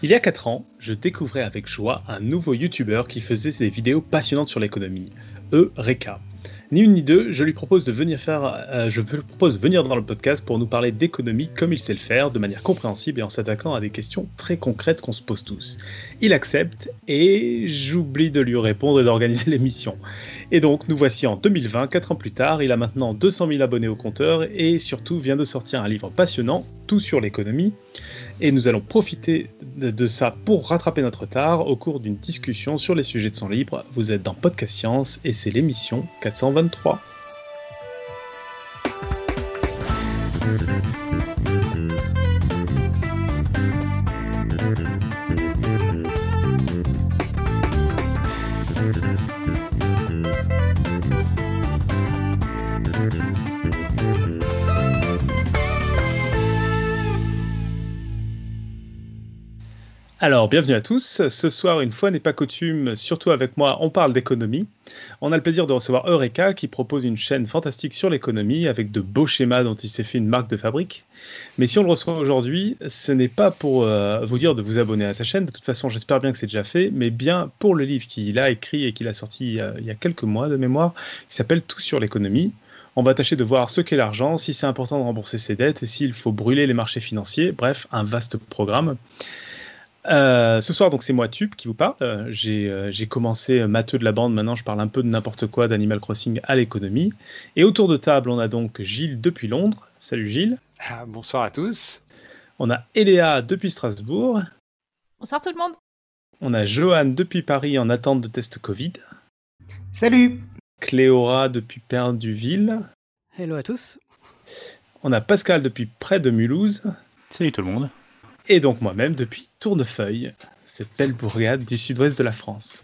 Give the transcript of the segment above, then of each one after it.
Il y a 4 ans, je découvrais avec joie un nouveau YouTuber qui faisait des vidéos passionnantes sur l'économie, Eureka. Ni une ni deux, je lui propose de venir faire, euh, dans le podcast pour nous parler d'économie comme il sait le faire, de manière compréhensible et en s'attaquant à des questions très concrètes qu'on se pose tous. Il accepte et j'oublie de lui répondre et d'organiser l'émission. Et donc nous voici en 2020, 4 ans plus tard, il a maintenant 200 000 abonnés au compteur et surtout vient de sortir un livre passionnant, tout sur l'économie et nous allons profiter de ça pour rattraper notre retard au cours d'une discussion sur les sujets de son livre. Vous êtes dans Podcast Science et c'est l'émission 423. Alors, bienvenue à tous. Ce soir, une fois n'est pas coutume, surtout avec moi, on parle d'économie. On a le plaisir de recevoir Eureka qui propose une chaîne fantastique sur l'économie avec de beaux schémas dont il s'est fait une marque de fabrique. Mais si on le reçoit aujourd'hui, ce n'est pas pour euh, vous dire de vous abonner à sa chaîne, de toute façon j'espère bien que c'est déjà fait, mais bien pour le livre qu'il a écrit et qu'il a sorti il y a quelques mois de mémoire, qui s'appelle Tout sur l'économie. On va tâcher de voir ce qu'est l'argent, si c'est important de rembourser ses dettes et s'il faut brûler les marchés financiers, bref, un vaste programme. Euh, ce soir, donc, c'est moi, Tube, qui vous parle. Euh, euh, j'ai commencé matheux de la bande. Maintenant, je parle un peu de n'importe quoi d'Animal Crossing à l'économie. Et autour de table, on a donc Gilles depuis Londres. Salut Gilles. Ah, bonsoir à tous. On a Eléa depuis Strasbourg. Bonsoir tout le monde. On a Johan depuis Paris en attente de test Covid. Salut. Cléora depuis Perduville. Hello à tous. On a Pascal depuis près de Mulhouse. Salut tout le monde et donc moi-même depuis Tournefeuille, cette belle bourgade du sud-ouest de la France.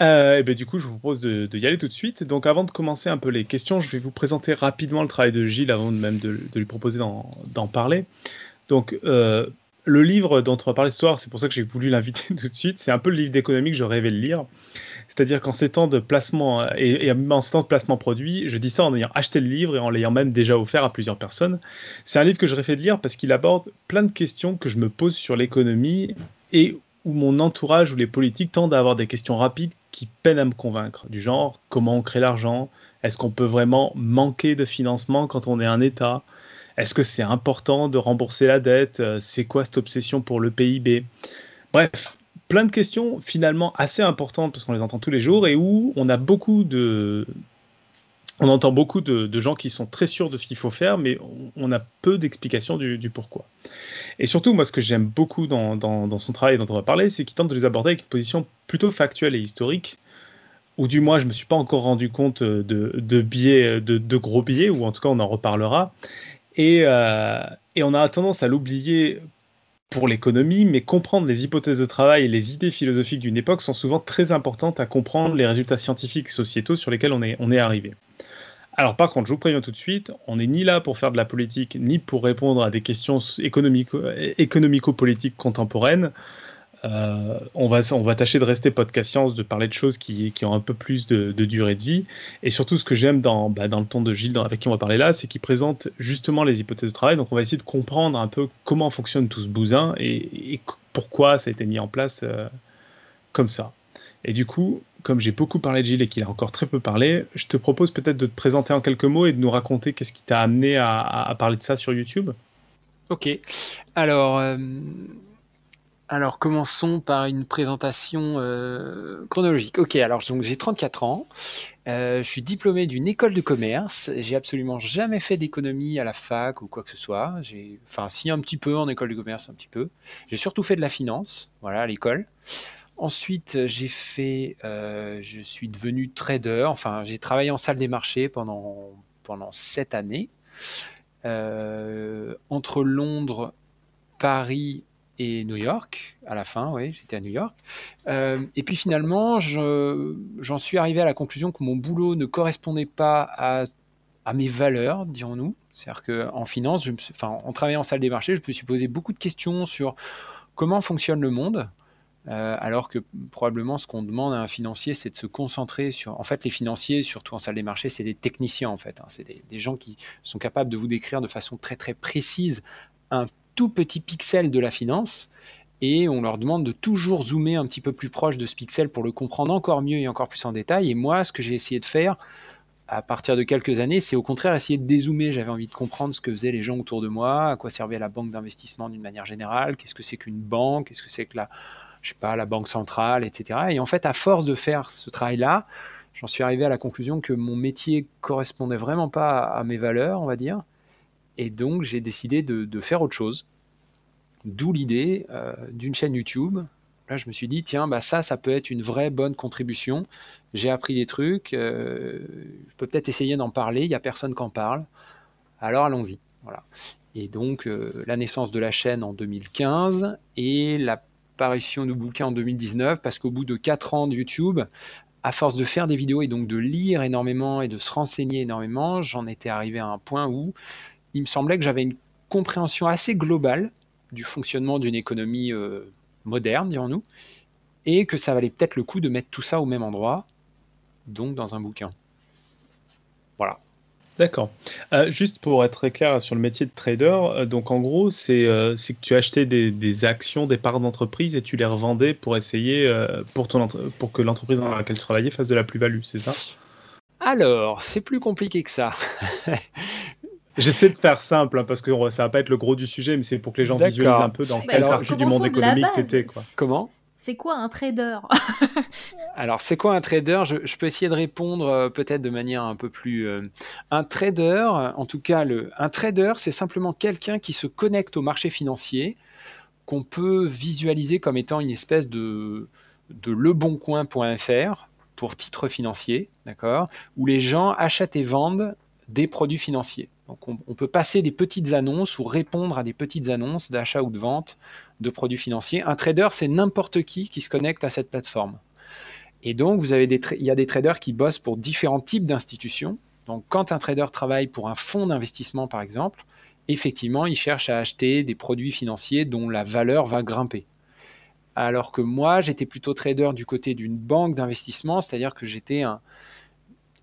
Euh, et ben, du coup, je vous propose de, y aller tout de suite. Donc, avant de commencer un peu les questions, je vais vous présenter rapidement le travail de Gilles avant même de, lui proposer d'en parler. Donc, euh, le livre dont on va parler ce soir, c'est pour ça que j'ai voulu l'inviter tout de suite. C'est un peu le livre d'économie que je rêvais de lire. C'est-à-dire qu'en ces temps de placement et, en ces temps de placement produit, je dis ça en ayant acheté le livre et en l'ayant même déjà offert à plusieurs personnes. C'est un livre que je rêvais de lire parce qu'il aborde plein de questions que je me pose sur l'économie et où mon entourage ou les politiques tendent à avoir des questions rapides qui peinent à me convaincre. Du genre, comment on crée l'argent? Est-ce qu'on peut vraiment manquer de financement quand on est un État? Est-ce que c'est important de rembourser la dette? Euh, C'est quoi cette obsession pour le PIB Bref, plein de questions finalement assez importantes parce qu'on les entend tous les jours et où on a beaucoup de... On entend beaucoup de, gens qui sont très sûrs de ce qu'il faut faire, mais on, a peu d'explications du, pourquoi. Et surtout, moi, ce que j'aime beaucoup dans, son travail dont on va parler, c'est qu'il tente de les aborder avec une position plutôt factuelle et historique, ou du moins, je ne me suis pas encore rendu compte de, biais, de, de, gros biais, ou en tout cas, on en reparlera. Euh, et, on a tendance à l'oublier pour l'économie, mais comprendre les hypothèses de travail et les idées philosophiques d'une époque sont souvent très importantes à comprendre les résultats scientifiques et sociétaux sur lesquels on est, on est arrivé. Alors par contre, je vous préviens tout de suite, on n'est ni là pour faire de la politique, ni pour répondre à des questions économico-politiques contemporaines. Euh, on, va, on va tâcher de rester podcast science, de parler de choses qui, qui ont un peu plus de, durée de vie. Et surtout, ce que j'aime dans, bah, dans le ton de Gilles, avec qui on va parler là, c'est qu'il présente justement les hypothèses de travail. Donc, on va essayer de comprendre un peu comment fonctionne tout ce bousin et, pourquoi ça a été mis en place euh, comme ça. Et du coup, comme j'ai beaucoup parlé de Gilles et qu'il a encore très peu parlé, je te propose peut-être de te présenter en quelques mots et de nous raconter qu'est-ce qui t'a amené à, parler de ça sur YouTube. Ok. Alors. Euh, alors commençons par une présentation euh, chronologique. Ok, alors j'ai 34 ans, euh, je suis diplômé d'une école de commerce, j'ai absolument jamais fait d'économie à la fac ou quoi que ce soit. J'ai, enfin si un petit peu en école de commerce, un petit peu. J'ai surtout fait de la finance, voilà à l'école. Ensuite, j'ai fait, euh, je suis devenu trader. Enfin, j'ai travaillé en salle des marchés pendant pendant sept années entre Londres, Paris et New York à la fin, oui, j'étais à New York. Euh, et puis finalement, j'en suis arrivé à la conclusion que mon boulot ne correspondait pas à, mes valeurs, dirons-nous. C'est-à-dire qu'en finance, enfin, en travaillant en salle des marchés, je me suis posé beaucoup de questions sur comment fonctionne le monde, alors que probablement ce qu'on demande à un financier, c'est de se concentrer sur. En fait, les financiers, surtout en salle des marchés, c'est des techniciens en fait. Hein. c'est des, des, gens qui sont capables de vous décrire de façon très très précise un tout petit pixel de la finance et on leur demande de toujours zoomer un petit peu plus proche de ce pixel pour le comprendre encore mieux et encore plus en détail. Et moi, ce que j'ai essayé de faire à partir de quelques années, c'est au contraire essayer de dézoomer. J'avais envie de comprendre ce que faisaient les gens autour de moi, à quoi servait la banque d'investissement d'une manière générale, qu'est-ce que c'est qu'une banque, qu'est-ce que c'est que la, je sais pas, la banque centrale, etc. Et en fait, à force de faire ce travail-là, j'en suis arrivé à la conclusion que mon métier correspondait vraiment pas à mes valeurs, on va dire. Et donc, j'ai décidé de faire autre chose. D'où l'idée euh, d'une chaîne YouTube. Là, je me suis dit, tiens, bah ça, ça peut être une vraie bonne contribution. J'ai appris des trucs, euh, je peux peut-être essayer d'en parler, il n'y a personne qui en parle. Alors allons-y. Voilà. Et donc, euh, la naissance de la chaîne en 2015 et l'apparition du bouquin en 2019, parce qu'au bout de 4 ans de YouTube, à force de faire des vidéos et donc de lire énormément et de se renseigner énormément, j'en étais arrivé à un point où il me semblait que j'avais une compréhension assez globale du fonctionnement d'une économie euh, moderne, dirons-nous, et que ça valait peut-être le coup de mettre tout ça au même endroit, donc dans un bouquin. Voilà. D'accord. Euh, juste pour être très clair sur le métier de trader, euh, donc en gros, c'est que tu achetais des, des, actions, des parts d'entreprise et tu les revendais pour essayer, pour, ton pour que l'entreprise dans laquelle tu travaillais fasse de la plus-value, c'est ça? Alors, c'est plus compliqué que ça. J'essaie de faire simple hein, parce que ça va pas être le gros du sujet, mais c'est pour que les gens visualisent un peu dans quelle partie du monde économique tu étais. Quoi. Comment? c'est quoi un trader? Alors, c'est quoi un trader? Je, peux essayer de répondre euh, peut-être de manière un peu plus. Euh, un trader, en tout cas, le, un trader, c'est simplement quelqu'un qui se connecte au marché financier, qu'on peut visualiser comme étant une espèce de, de leboncoin.fr pour titre financier, d'accord? Où les gens achètent et vendent des produits financiers. Donc on, peut passer des petites annonces ou répondre à des petites annonces d'achat ou de vente de produits financiers. Un trader, c'est n'importe qui qui se connecte à cette plateforme. Et donc, vous avez des il y a des traders qui bossent pour différents types d'institutions. Donc, quand un trader travaille pour un fonds d'investissement, par exemple, effectivement, il cherche à acheter des produits financiers dont la valeur va grimper. Alors que moi, j'étais plutôt trader du côté d'une banque d'investissement, c'est-à-dire que j'étais un,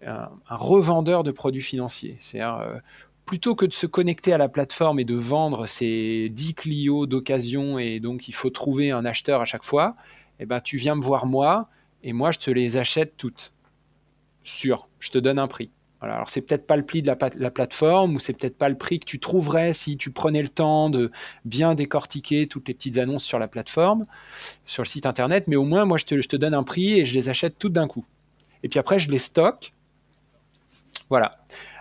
un, revendeur de produits financiers. C'est-à-dire, euh, plutôt que de se connecter à la plateforme et de vendre ces 10 Clio d'occasion et donc il faut trouver un acheteur à chaque fois, eh ben, tu viens me voir moi et moi je te les achète toutes. Sûr, je te donne un prix. Voilà, alors c'est peut-être pas le prix de la, plateforme ou c'est peut-être pas le prix que tu trouverais si tu prenais le temps de bien décortiquer toutes les petites annonces sur la plateforme, sur le site internet, mais au moins moi je te, je te donne un prix et je les achète toutes d'un coup. Et puis après je les stocke. Voilà.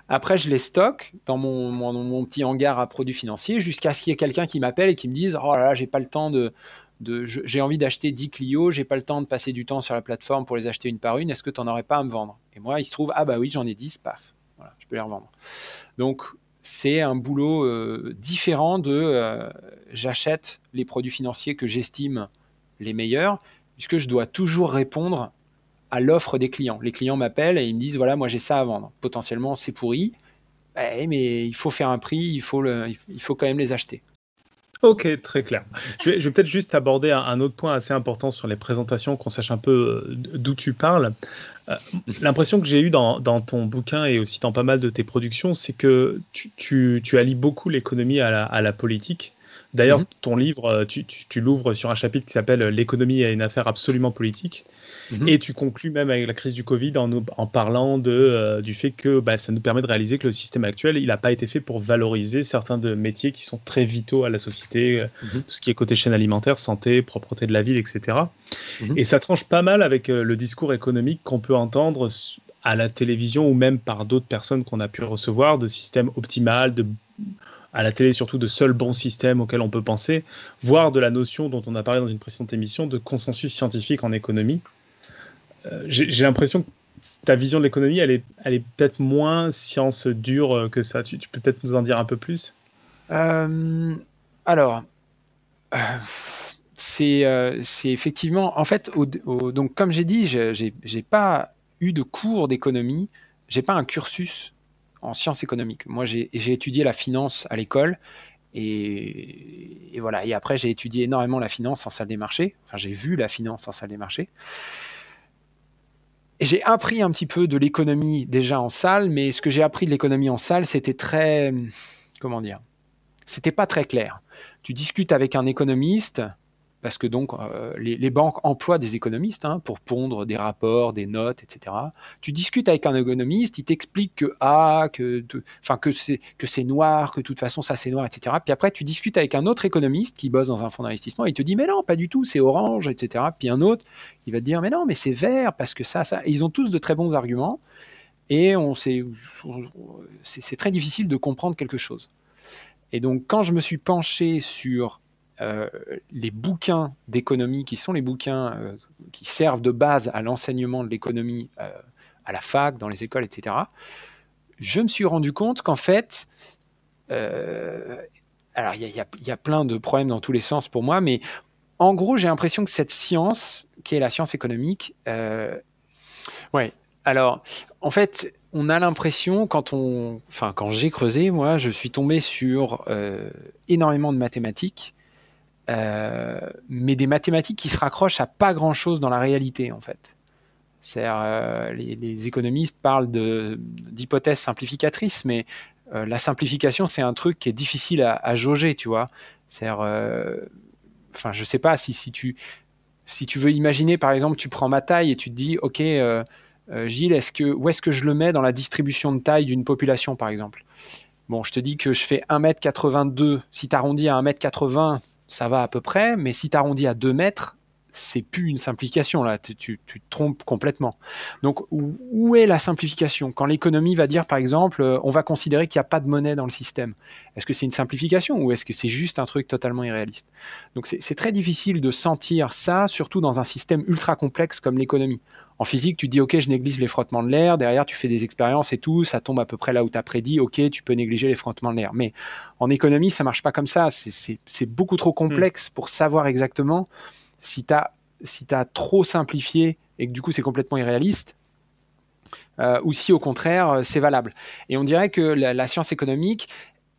Après, je les stocke dans mon, petit hangar à produits financiers jusqu'à ce qu'il y ait quelqu'un qui m'appelle et qui me dise Oh là là, j'ai pas le temps de. de j'ai envie d'acheter 10 Clio, j'ai pas le temps de passer du temps sur la plateforme pour les acheter une par une, est-ce que tu n'en aurais pas à me vendre? Et moi, il se trouve Ah bah oui, j'en ai 10, paf, voilà, je peux les revendre. Donc, c'est un boulot euh, différent de euh, j'achète les produits financiers que j'estime les meilleurs, puisque je dois toujours répondre à l'offre des clients. Les clients m'appellent et ils me disent voilà, moi j'ai ça à vendre. Potentiellement c'est pourri, eh, mais il faut faire un prix, il faut, il faut quand même les acheter. Ok, très clair. Je vais, peut-être juste aborder un, autre point assez important sur les présentations, qu'on sache un peu euh, d'où tu parles. Euh, l'impression que j'ai eue dans, ton bouquin et aussi dans pas mal de tes productions, c'est que tu, allies beaucoup l'économie à la, politique. D'ailleurs, mhm. ton livre, euh, tu, tu l'ouvres sur un chapitre qui s'appelle L'économie est une affaire absolument politique. Mhm. Et tu conclus même avec la crise du Covid en, en parlant de, euh, du fait que bah, ça nous permet de réaliser que le système actuel, il n'a pas été fait pour valoriser certains de métiers qui sont très vitaux à la société, euh, mhm. tout ce qui est côté chaîne alimentaire, santé, propreté de la ville, etc. Et ça tranche pas mal avec le discours économique qu'on peut entendre à la télévision ou même par d'autres personnes qu'on a pu recevoir, de système optimal, de à la télé surtout de seul bon système auquel on peut penser, voire de la notion dont on a parlé dans une précédente émission de consensus scientifique en économie. Euh, j'ai l'impression que ta vision de l'économie, elle est, elle est peut-être moins science dure euh, que ça. Tu, peux peut-être nous en dire un peu plus? Euh, Alors, c'est effectivement, en fait, donc comme j'ai dit, j'ai pas eu de cours d'économie, j'ai pas un cursus en sciences économiques. Moi, j'ai étudié la finance à l'école Et, voilà. Et après, j'ai étudié énormément la finance en salle des marchés. Enfin, j'ai vu la finance en salle des marchés. Et j'ai appris un petit peu de l'économie déjà en salle, mais ce que j'ai appris de l'économie en salle, c'était très, comment dire, c'était pas très clair. Tu discutes avec un économiste, parce que donc euh, les, banques emploient des économistes hein, pour pondre des rapports, des notes, etc. Tu discutes avec un économiste, il t'explique que ah, que, enfin que c'est que c'est noir, que de toute façon ça c'est noir, etc. Puis après tu discutes avec un autre économiste qui bosse dans un fonds d'investissement, il te dit mais non pas du tout, c'est orange, etc. Puis un autre, il va te dire mais non mais c'est vert parce que ça ça. ils ont tous de très bons arguments et on c'est très difficile de comprendre quelque chose. Et donc quand je me suis penché sur euh, les bouquins d'économie, qui sont les bouquins euh, qui servent de base à l'enseignement de l'économie euh, à la fac, dans les écoles, etc., je me suis rendu compte qu'en fait, alors il y, a plein de problèmes dans tous les sens pour moi, mais en gros, j'ai l'impression que cette science, qui est la science économique, ouais, alors en fait, on a l'impression quand quand j'ai creusé, moi, je suis tombé sur énormément de mathématiques euh, mais des mathématiques qui se raccrochent à pas grand-chose dans la réalité, en fait. Euh, les, économistes parlent d'hypothèses simplificatrices, mais euh, la simplification, c'est un truc qui est difficile à, jauger, tu vois. C'est, enfin, je sais pas si, si tu si tu veux imaginer, par exemple, tu prends ma taille et tu te dis, ok, Gilles, est-ce que où est-ce que je le mets dans la distribution de taille d'une population, par exemple? Bon, je te dis que je fais 1m82. Si tu arrondis à 1m80, ça va à peu près, mais si tu arrondis à 2 mètres, c'est plus une simplification là, tu, te trompes complètement. Donc où est la simplification? Quand l'économie va dire par exemple, euh, on va considérer qu'il n'y a pas de monnaie dans le système, est-ce que c'est une simplification ou est-ce que c'est juste un truc totalement irréaliste? Donc c'est très difficile de sentir ça, surtout dans un système ultra complexe comme l'économie. En physique, tu dis ok, je néglige les frottements de l'air, derrière tu fais des expériences et tout, ça tombe à peu près là où tu as prédit, ok, tu peux négliger les frottements de l'air. Mais en économie, ça marche pas comme ça, c'est beaucoup trop complexe pour savoir exactement si tu as, trop simplifié et que du coup c'est complètement irréaliste, euh, ou si au contraire euh, c'est valable. Et on dirait que la, science économique,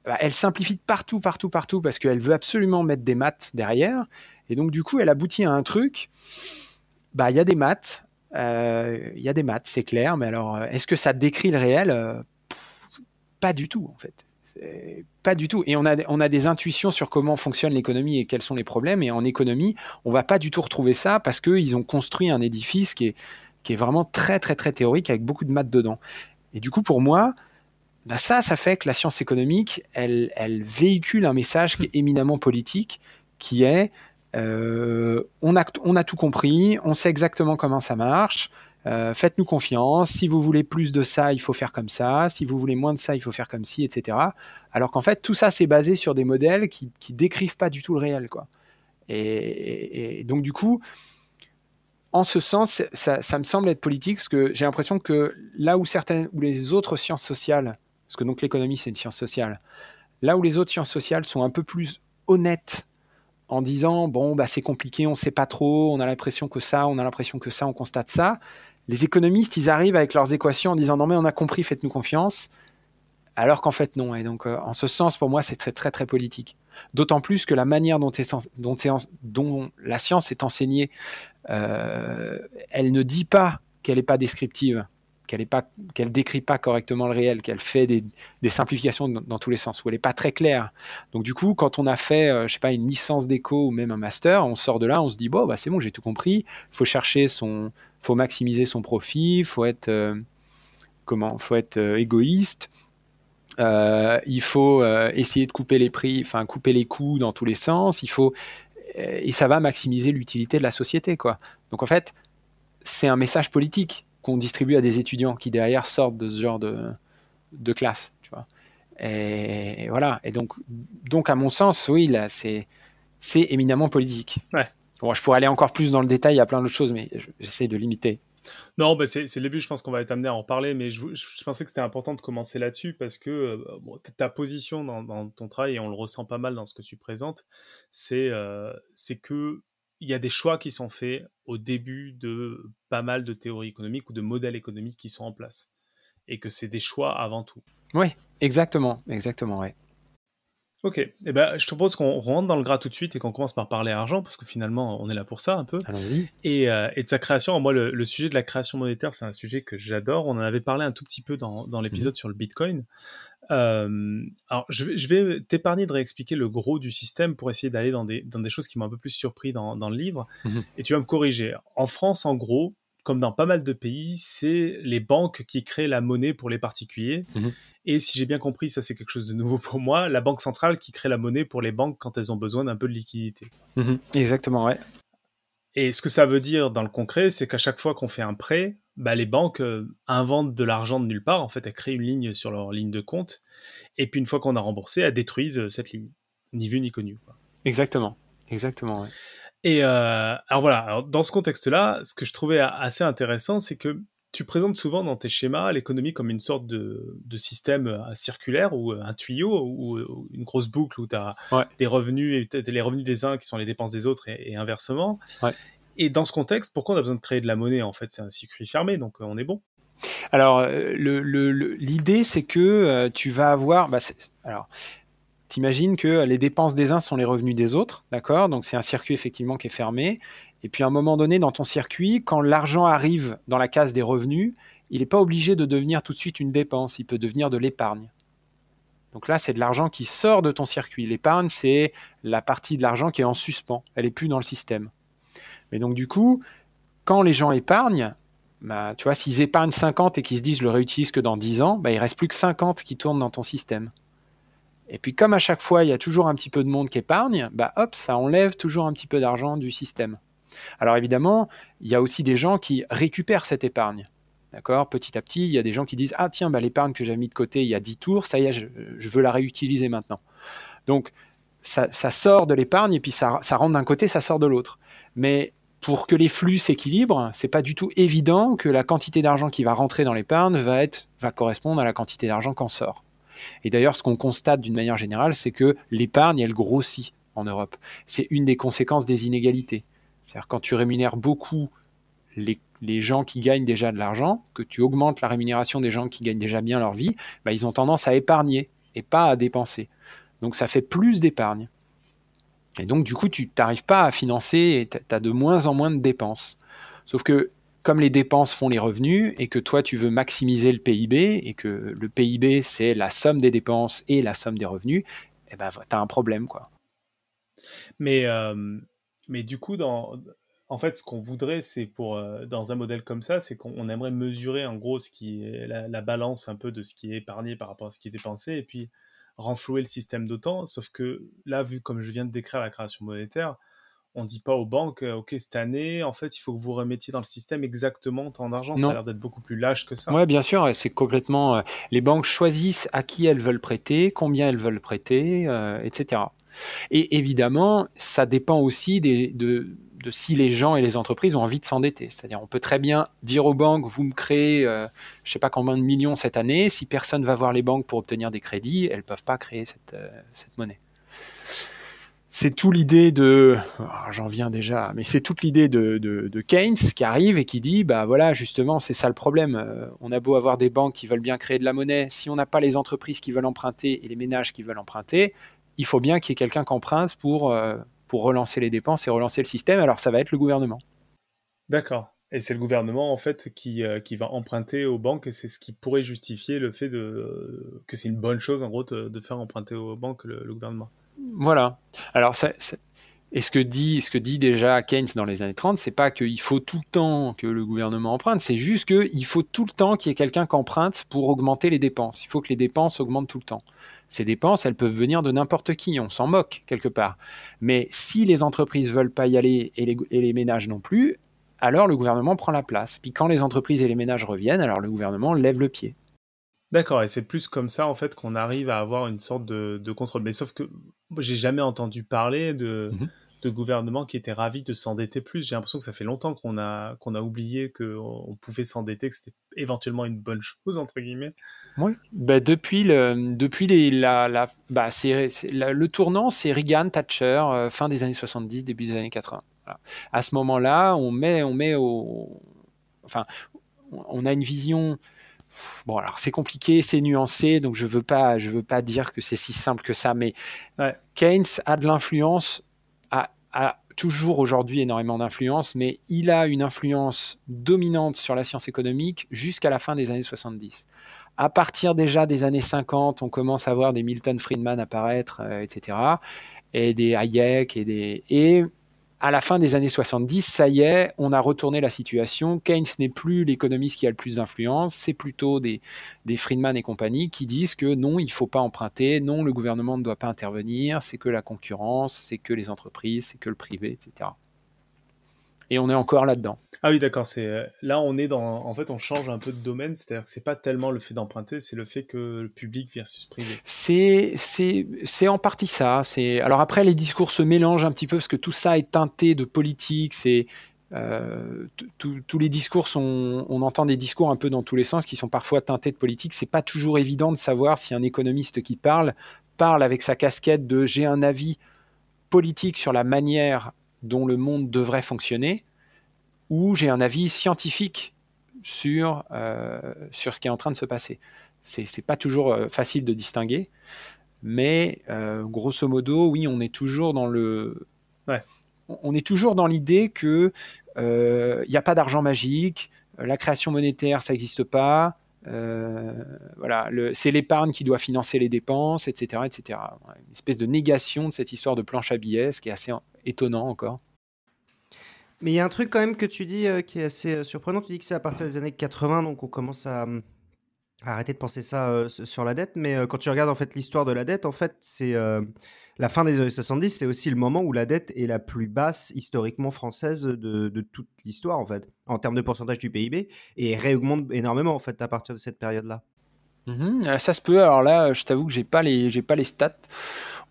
bah, elle simplifie partout, partout, partout, parce qu'elle veut absolument mettre des maths derrière. Et donc du coup, elle aboutit à un truc, bah il y a des maths, il y a des maths, c'est clair, mais alors est-ce que ça décrit le réel? Pas du tout en fait. Pas du tout. Et on a, des intuitions sur comment fonctionne l'économie et quels sont les problèmes. Et en économie, on va pas du tout retrouver ça parce qu'ils ont construit un édifice qui est, qui est vraiment très, très, très théorique avec beaucoup de maths dedans. Et du coup, pour moi, bah ça, ça fait que la science économique, elle, elle véhicule un message qui est éminemment politique, qui est euh, on, a, tout compris, on sait exactement comment ça marche, euh, faites-nous confiance, si vous voulez plus de ça, il faut faire comme ça, si vous voulez moins de ça, il faut faire comme ci, etc. Alors qu'en fait, tout ça, c'est basé sur des modèles qui, qui décrivent pas du tout le réel. Quoi. Et, donc, du coup, en ce sens, ça, me semble être politique, parce que j'ai l'impression que là où, certaines, ou les autres sciences sociales, parce que donc l'économie, c'est une science sociale, là où les autres sciences sociales sont un peu plus honnêtes en disant bon bah c'est compliqué, on sait pas trop, on a l'impression que ça, on a l'impression que ça, on constate ça les économistes, ils arrivent avec leurs équations en disant non mais on a compris, faites-nous confiance, alors qu'en fait non. Et donc euh, en ce sens, pour moi, c'est très très très politique. D'autant plus que la manière dont, dont, la science est enseignée, euh, elle ne dit pas qu'elle n'est pas descriptive, qu'elle qu'elle décrit pas correctement le réel, qu'elle fait des, simplifications dans, tous les sens, où elle n'est pas très claire. Donc du coup, quand on a fait, euh, je sais pas, une licence d'éco ou même un master, on sort de là, on se dit bon, bah c'est bon, j'ai tout compris. Faut chercher son, faut maximiser son profit, faut être euh, comment, faut être euh, égoïste. il faut essayer de couper les prix, enfin couper les coûts dans tous les sens. Il faut et ça va maximiser l'utilité de la société, quoi. Donc en fait, c'est un message politique qu'on distribue à des étudiants qui derrière sortent de ce genre de, de classe. Tu vois. Et, voilà. Et donc, donc, à mon sens, oui, là, c'est, c'est éminemment politique. Ouais. Bon, je pourrais aller encore plus dans le détail, a plein d'autres choses, mais j'essaie de limiter. Non, bah c'est, le début, je pense qu'on va être amené à en parler, mais je, je, pensais que c'était important de commencer là-dessus parce que euh, ta position dans, ton travail, et on le ressent pas mal dans ce que tu présentes, c'est, euh, c'est que il y a des choix qui sont faits au début de pas mal de théories économiques ou de modèles économiques qui sont en place. Et que c'est des choix avant tout. Oui, exactement, exactement, ouais. Ok, eh ben, je te propose qu'on rentre dans le gras tout de suite et qu'on commence par parler argent, parce que finalement, on est là pour ça un peu. Allons-y. Et, euh, et de sa création, moi, le, le sujet de la création monétaire, c'est un sujet que j'adore. On en avait parlé un tout petit peu dans, dans l'épisode sur le Bitcoin. Euh, alors, je, vais- je vais t'épargner de réexpliquer le gros du système pour essayer d'aller dans des, dans des choses qui m'ont un peu plus surpris dans, dans le livre. Mhm. Et tu vas me corriger. En France, en gros, comme dans pas mal de pays, c'est les banques qui créent la monnaie pour les particuliers. Mhm. Et si j'ai bien compris, ça c'est quelque chose de nouveau pour moi, la banque centrale qui crée la monnaie pour les banques quand elles ont besoin d'un peu de liquidité. Mhm. Exactement, ouais. Et ce que ça veut dire dans le concret, c'est qu'à chaque fois qu'on fait un prêt, bah, les banques euh, inventent de l'argent de nulle part. En fait, elles créent une ligne sur leur ligne de compte. Et puis une fois qu'on a remboursé, elles détruisent euh, cette ligne. Ni vu ni connu. quoi. Exactement. Exactement, ouais. Et euh, alors voilà, alors dans ce contexte-là, ce que je trouvais a- assez intéressant, c'est que tu présentes souvent dans tes schémas l'économie comme une sorte de, de système circulaire ou un tuyau ou, ou une grosse boucle où tu as Ouais. des revenus et les revenus des uns qui sont les dépenses des autres et, et inversement. Ouais. Et dans ce contexte, pourquoi on a besoin de créer de la monnaie En fait, c'est un circuit fermé, donc euh, on est bon. Alors, euh, l'idée, c'est que euh, tu vas avoir. Bah, alors, t'imagines que les dépenses des uns sont les revenus des autres, d'accord? Donc, c'est un circuit effectivement qui est fermé. Et puis, à un moment donné, dans ton circuit, quand l'argent arrive dans la case des revenus, il n'est pas obligé de devenir tout de suite une dépense. Il peut devenir de l'épargne. Donc là, c'est de l'argent qui sort de ton circuit. L'épargne, c'est la partie de l'argent qui est en suspens. Elle est plus dans le système. Mais donc, du coup, quand les gens épargnent, bah, tu vois, s'ils épargnent 50 et qu'ils se disent je le réutilise que dans 10 ans, bah, il reste plus que 50 qui tournent dans ton système. Et puis comme à chaque fois, il y a toujours un petit peu de monde qui épargne, bah hop, ça enlève toujours un petit peu d'argent du système. Alors évidemment, il y a aussi des gens qui récupèrent cette épargne. D'accord? Petit à petit, il y a des gens qui disent Ah, tiens, bah, l'épargne que j'ai mis de côté il y a 10 tours, ça y est, je, veux la réutiliser maintenant. Donc, ça, sort de l'épargne et puis ça rentre d'un côté, ça sort de l'autre. Mais pour que les flux s'équilibrent, c'est pas du tout évident que la quantité d'argent qui va rentrer dans l'épargne va, correspondre à la quantité d'argent qu'en sort. Et d'ailleurs, ce qu'on constate d'une manière générale, c'est que l'épargne, elle grossit en Europe. C'est une des conséquences des inégalités. C'est-à-dire quand tu rémunères beaucoup les, les, gens qui gagnent déjà de l'argent, que tu augmentes la rémunération des gens qui gagnent déjà bien leur vie, bah, ils ont tendance à épargner et pas à dépenser. Donc ça fait plus d'épargne. Et donc, du coup, tu n'arrives pas à financer et tu as de moins en moins de dépenses. Sauf que, comme les dépenses font les revenus et que toi, tu veux maximiser le PIB et que le PIB, c'est la somme des dépenses et la somme des revenus, eh ben, tu as un problème. Quoi. Mais, euh, mais du coup, dans, en fait, ce qu'on voudrait, c'est pour, euh, dans un modèle comme ça, c'est qu'on aimerait mesurer en gros ce qui est la, la, balance un peu de ce qui est épargné par rapport à ce qui est dépensé et puis renflouer le système d'autant. Sauf que là, vu comme je viens de décrire la création monétaire, on dit pas aux banques, OK, cette année, en fait, il faut que vous remettiez dans le système exactement tant d'argent. Ça a l'air d'être beaucoup plus lâche que ça. Oui, bien sûr. C'est complètement. Euh, les banques choisissent à qui elles veulent prêter, combien elles veulent prêter, euh, etc. Et évidemment, ça dépend aussi de, si les gens et les entreprises ont envie de s'endetter. C'est-à-dire, on peut très bien dire aux banques, vous me créez, euh, je ne sais pas combien de millions cette année. Si personne va voir les banques pour obtenir des crédits, elles ne peuvent pas créer cette, euh, cette monnaie c'est tout l'idée de, oh, j'en viens déjà, mais c'est toute l'idée de, Keynes qui arrive et qui dit, bah voilà, justement, c'est ça le problème. Euh, on a beau avoir des banques qui veulent bien créer de la monnaie, si on n'a pas les entreprises qui veulent emprunter et les ménages qui veulent emprunter, il faut bien qu'il y ait quelqu'un qui emprunte pour, euh, pour relancer les dépenses et relancer le système. Alors ça va être le gouvernement. D'accord. Et c'est le gouvernement en fait qui, euh, qui va emprunter aux banques et c'est ce qui pourrait justifier le fait de, que c'est une bonne chose en gros de, de faire emprunter aux banques le, le gouvernement. Voilà. Alors, ça, ça, et ce que, dit, ce que dit déjà Keynes dans les années 30, c'est pas qu'il faut tout le temps que le gouvernement emprunte, c'est juste qu'il faut tout le temps qu'il y ait quelqu'un qui emprunte pour augmenter les dépenses. Il faut que les dépenses augmentent tout le temps. Ces dépenses, elles peuvent venir de n'importe qui, on s'en moque quelque part. Mais si les entreprises veulent pas y aller et les, et les ménages non plus, alors le gouvernement prend la place. Puis quand les entreprises et les ménages reviennent, alors le gouvernement lève le pied. D'accord, et c'est plus comme ça en fait qu'on arrive à avoir une sorte de, de contrôle. Mais sauf que j'ai jamais entendu parler de, mmh. De gouvernements qui étaient ravis de s'endetter plus. J'ai l'impression que ça fait longtemps qu'on a, qu'on a oublié qu'on pouvait s'endetter, que c'était éventuellement une bonne chose, entre guillemets. Oui, bah, depuis, le, depuis les, la, la, bah, c'est, la, le tournant, c'est Reagan, Thatcher, euh, fin des années 70, début des années 80. Voilà. À ce moment-là, on met, on met au. Enfin, on a une vision bon, alors c'est compliqué, c'est nuancé, donc je veux pas, je veux pas dire que c'est si simple que ça, mais Keynes a de l'influence, a, toujours aujourd'hui énormément d'influence, mais il a une influence dominante sur la science économique jusqu'à la fin des années 70. À partir déjà des années 50, on commence à voir des Milton Friedman apparaître, euh, etc., et des Hayek et des et à la fin des années 70, ça y est, on a retourné la situation. Keynes n'est plus l'économiste qui a le plus d'influence, c'est plutôt des, des, Friedman et compagnie qui disent que non, il ne faut pas emprunter, non, le gouvernement ne doit pas intervenir, c'est que la concurrence, c'est que les entreprises, c'est que le privé, etc. Et on est encore là-dedans. Ah oui, d'accord. C'est euh, là, on est dans. En fait, on change un peu de domaine. C'est-à-dire que c'est pas tellement le fait d'emprunter, c'est le fait que le public versus privé. C'est c'est en partie ça. C'est alors après les discours se mélangent un petit peu parce que tout ça est teinté de politique. C'est euh, tous les discours sont, on entend des discours un peu dans tous les sens qui sont parfois teintés de politique. C'est pas toujours évident de savoir si un économiste qui parle parle avec sa casquette de j'ai un avis politique sur la manière dont le monde devrait fonctionner, ou j'ai un avis scientifique sur, euh, sur ce qui est en train de se passer. C'est n'est pas toujours euh, facile de distinguer, mais euh, grosso modo, oui, on est toujours dans le. On est toujours dans l'idée que il n'y a pas d'argent magique, la création monétaire, ça n'existe pas. Voilà, c'est l'épargne qui doit financer les dépenses, etc., etc. Une espèce de négation de cette histoire de planche à billets, ce qui est assez étonnant encore. Mais il y a un truc quand même que tu dis euh, qui est assez euh, surprenant. Tu dis que c'est à partir des années 80, donc on commence à, arrêter de penser ça euh, sur la dette. Mais quand tu regardes en fait l'histoire de la dette, en fait, c'est la fin des années 70, c'est aussi le moment où la dette est la plus basse historiquement française de, toute l'histoire, en fait, en termes de pourcentage du PIB, et réaugmente énormément en fait à partir de cette période-là. Mmh ça se peut. Alors là, je t'avoue que j'ai pas les, j'ai pas les stats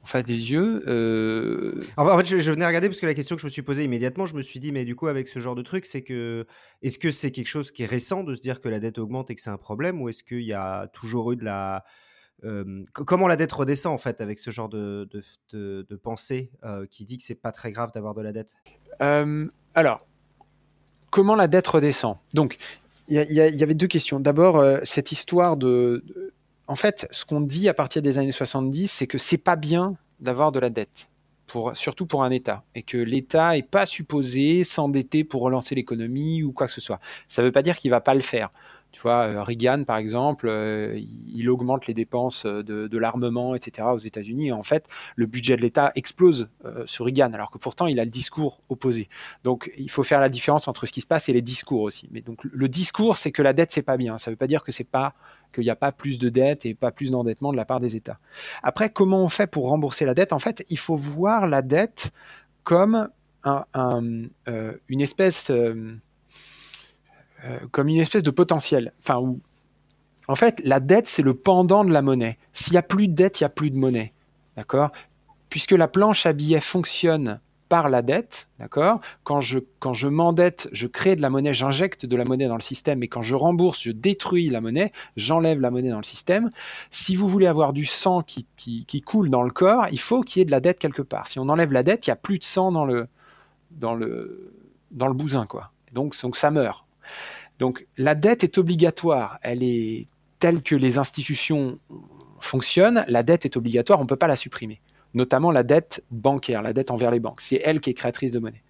en face des yeux. Euh... En fait, je, venais regarder parce que la question que je me suis posée immédiatement, je me suis dit, mais du coup, avec ce genre de truc, c'est que est-ce que c'est quelque chose qui est récent de se dire que la dette augmente et que c'est un problème, ou est-ce qu'il y a toujours eu de la comment la dette redescend en fait avec ce genre de, de, pensée euh, qui dit que c'est pas très grave d'avoir de la dette? Alors, comment la dette redescend? Donc, il y, avait deux questions. D'abord, cette histoire de, en fait, ce qu'on dit à partir des années 70, c'est que c'est pas bien d'avoir de la dette, pour, surtout pour un État, et que l'État n'est pas supposé s'endetter pour relancer l'économie ou quoi que ce soit. Ça ne veut pas dire qu'il ne va pas le faire. Tu vois, euh, Reagan, par exemple, euh, il augmente les dépenses de, l'armement, etc. aux États-Unis. Et en fait, le budget de l'État explose euh, sur Reagan, alors que pourtant, il a le discours opposé. Donc, il faut faire la différence entre ce qui se passe et les discours aussi. Mais donc, le discours, c'est que la dette, c'est pas bien. Ça ne veut pas dire que c'est pas qu'il n'y a pas plus de dette et pas plus d'endettement de la part des États. Après, comment on fait pour rembourser la dette? En fait, il faut voir la dette comme une espèce euh, comme une espèce de potentiel. Enfin, en fait, la dette, c'est le pendant de la monnaie. S'il n'y a plus de dette, il n'y a plus de monnaie. D'accord? Puisque la planche à billets fonctionne par la dette, d'accord? Quand je, quand je m'endette, je crée de la monnaie, j'injecte de la monnaie dans le système, et quand je rembourse, je détruis la monnaie, j'enlève la monnaie dans le système. Si vous voulez avoir du sang qui, qui, coule dans le corps, il faut qu'il y ait de la dette quelque part. Si on enlève la dette, il n'y a plus de sang dans le, dans le, dans le bousin, quoi. Donc, donc ça meurt. Donc la dette est obligatoire, elle est telle que les institutions fonctionnent, la dette est obligatoire, on ne peut pas la supprimer. Notamment la dette bancaire, la dette envers les banques. C'est elle qui est créatrice de monnaie.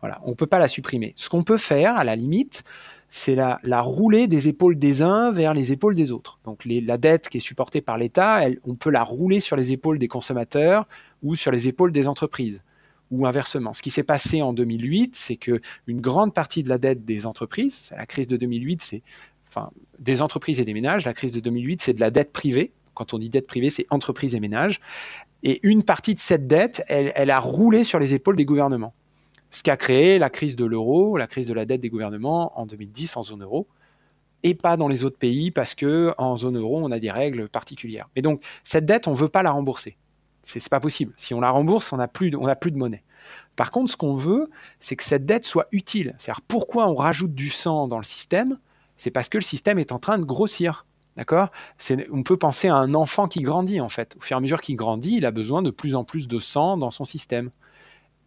Voilà, on ne peut pas la supprimer. Ce qu'on peut faire, à la limite, c'est la, rouler des épaules des uns vers les épaules des autres. Donc la dette qui est supportée par l'État, on peut la rouler sur les épaules des consommateurs ou sur les épaules des entreprises ou inversement. Ce qui s'est passé en 2008, c'est que une grande partie de la dette des entreprises, la crise de 2008, c'est des entreprises et des ménages. La crise de 2008, c'est de la dette privée. Quand on dit dette privée, c'est entreprises et ménages. Et une partie de cette dette, elle, a roulé sur les épaules des gouvernements. Ce qui a créé la crise de l'euro, la crise de la dette des gouvernements en 2010 en zone euro, et pas dans les autres pays parce que en zone euro, on a des règles particulières. Mais donc cette dette, on ne veut pas la rembourser. C'est pas possible. Si on la rembourse, on n'a plus, de, plus de monnaie. Par contre, ce qu'on veut, c'est que cette dette soit utile. C'est-à-dire pourquoi on rajoute du sang dans le système? C'est parce que le système est en train de grossir. D'accord? On peut penser à un enfant qui grandit en fait. Au fur et à mesure qu'il grandit, il a besoin de plus en plus de sang dans son système.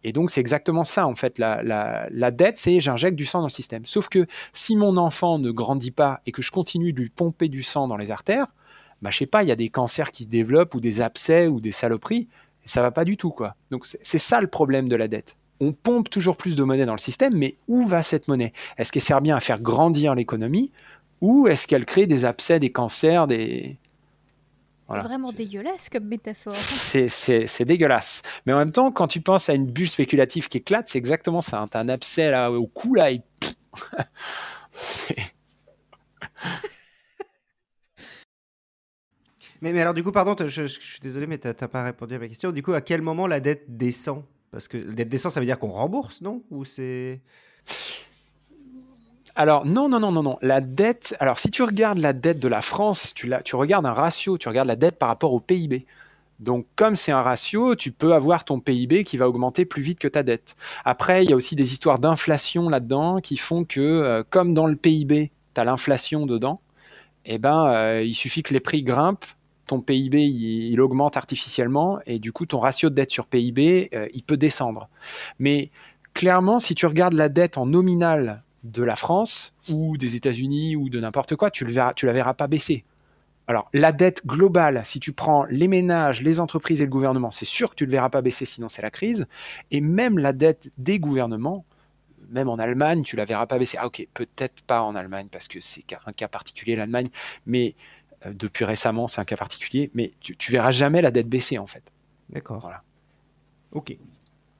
Et donc, c'est exactement ça, en fait. La, la dette, c'est j'injecte du sang dans le système. Sauf que si mon enfant ne grandit pas et que je continue de lui pomper du sang dans les artères, bah, je sais pas, il y a des cancers qui se développent ou des abcès ou des saloperies. Et ça va pas du tout, quoi. Donc, c'est ça le problème de la dette. On pompe toujours plus de monnaie dans le système, mais où va cette monnaie? Est-ce qu'elle sert bien à faire grandir l'économie ou est-ce qu'elle crée des abcès, des cancers, des, c'est vraiment dégueulasse comme métaphore. C'est dégueulasse. Mais en même temps, quand tu penses à une bulle spéculative qui éclate, c'est exactement ça. T'as un abcès là, au cou, là, et... mais, alors, du coup, pardon, je, suis désolé, mais tu n'as pas répondu à ma question. Du coup, à quel moment la dette descend? Parce que la dette descend, ça veut dire qu'on rembourse, non? Ou c'est. Alors non, non, non, non, non. La dette, alors si tu regardes la dette de la France, tu, tu regardes un ratio, tu regardes la dette par rapport au PIB. Donc comme c'est un ratio, tu peux avoir ton PIB qui va augmenter plus vite que ta dette. Après, il y a aussi des histoires d'inflation là-dedans qui font que euh, comme dans le PIB, tu as l'inflation dedans, eh ben, euh, il suffit que les prix grimpent, ton PIB il, augmente artificiellement et du coup ton ratio de dette sur PIB euh, il peut descendre. Mais clairement, si tu regardes la dette en nominal de la France ou des États-Unis ou de n'importe quoi, tu, tu la verras pas baisser. Alors, la dette globale, si tu prends les ménages, les entreprises et le gouvernement, c'est sûr que tu ne le verras pas baisser, sinon c'est la crise. Et même la dette des gouvernements, même en Allemagne, tu la verras pas baisser. Ah ok, peut-être pas en Allemagne parce que c'est un cas particulier l'Allemagne, mais depuis récemment c'est un cas particulier. Mais tu, tu verras jamais la dette baisser en fait. D'accord. Voilà. Ok.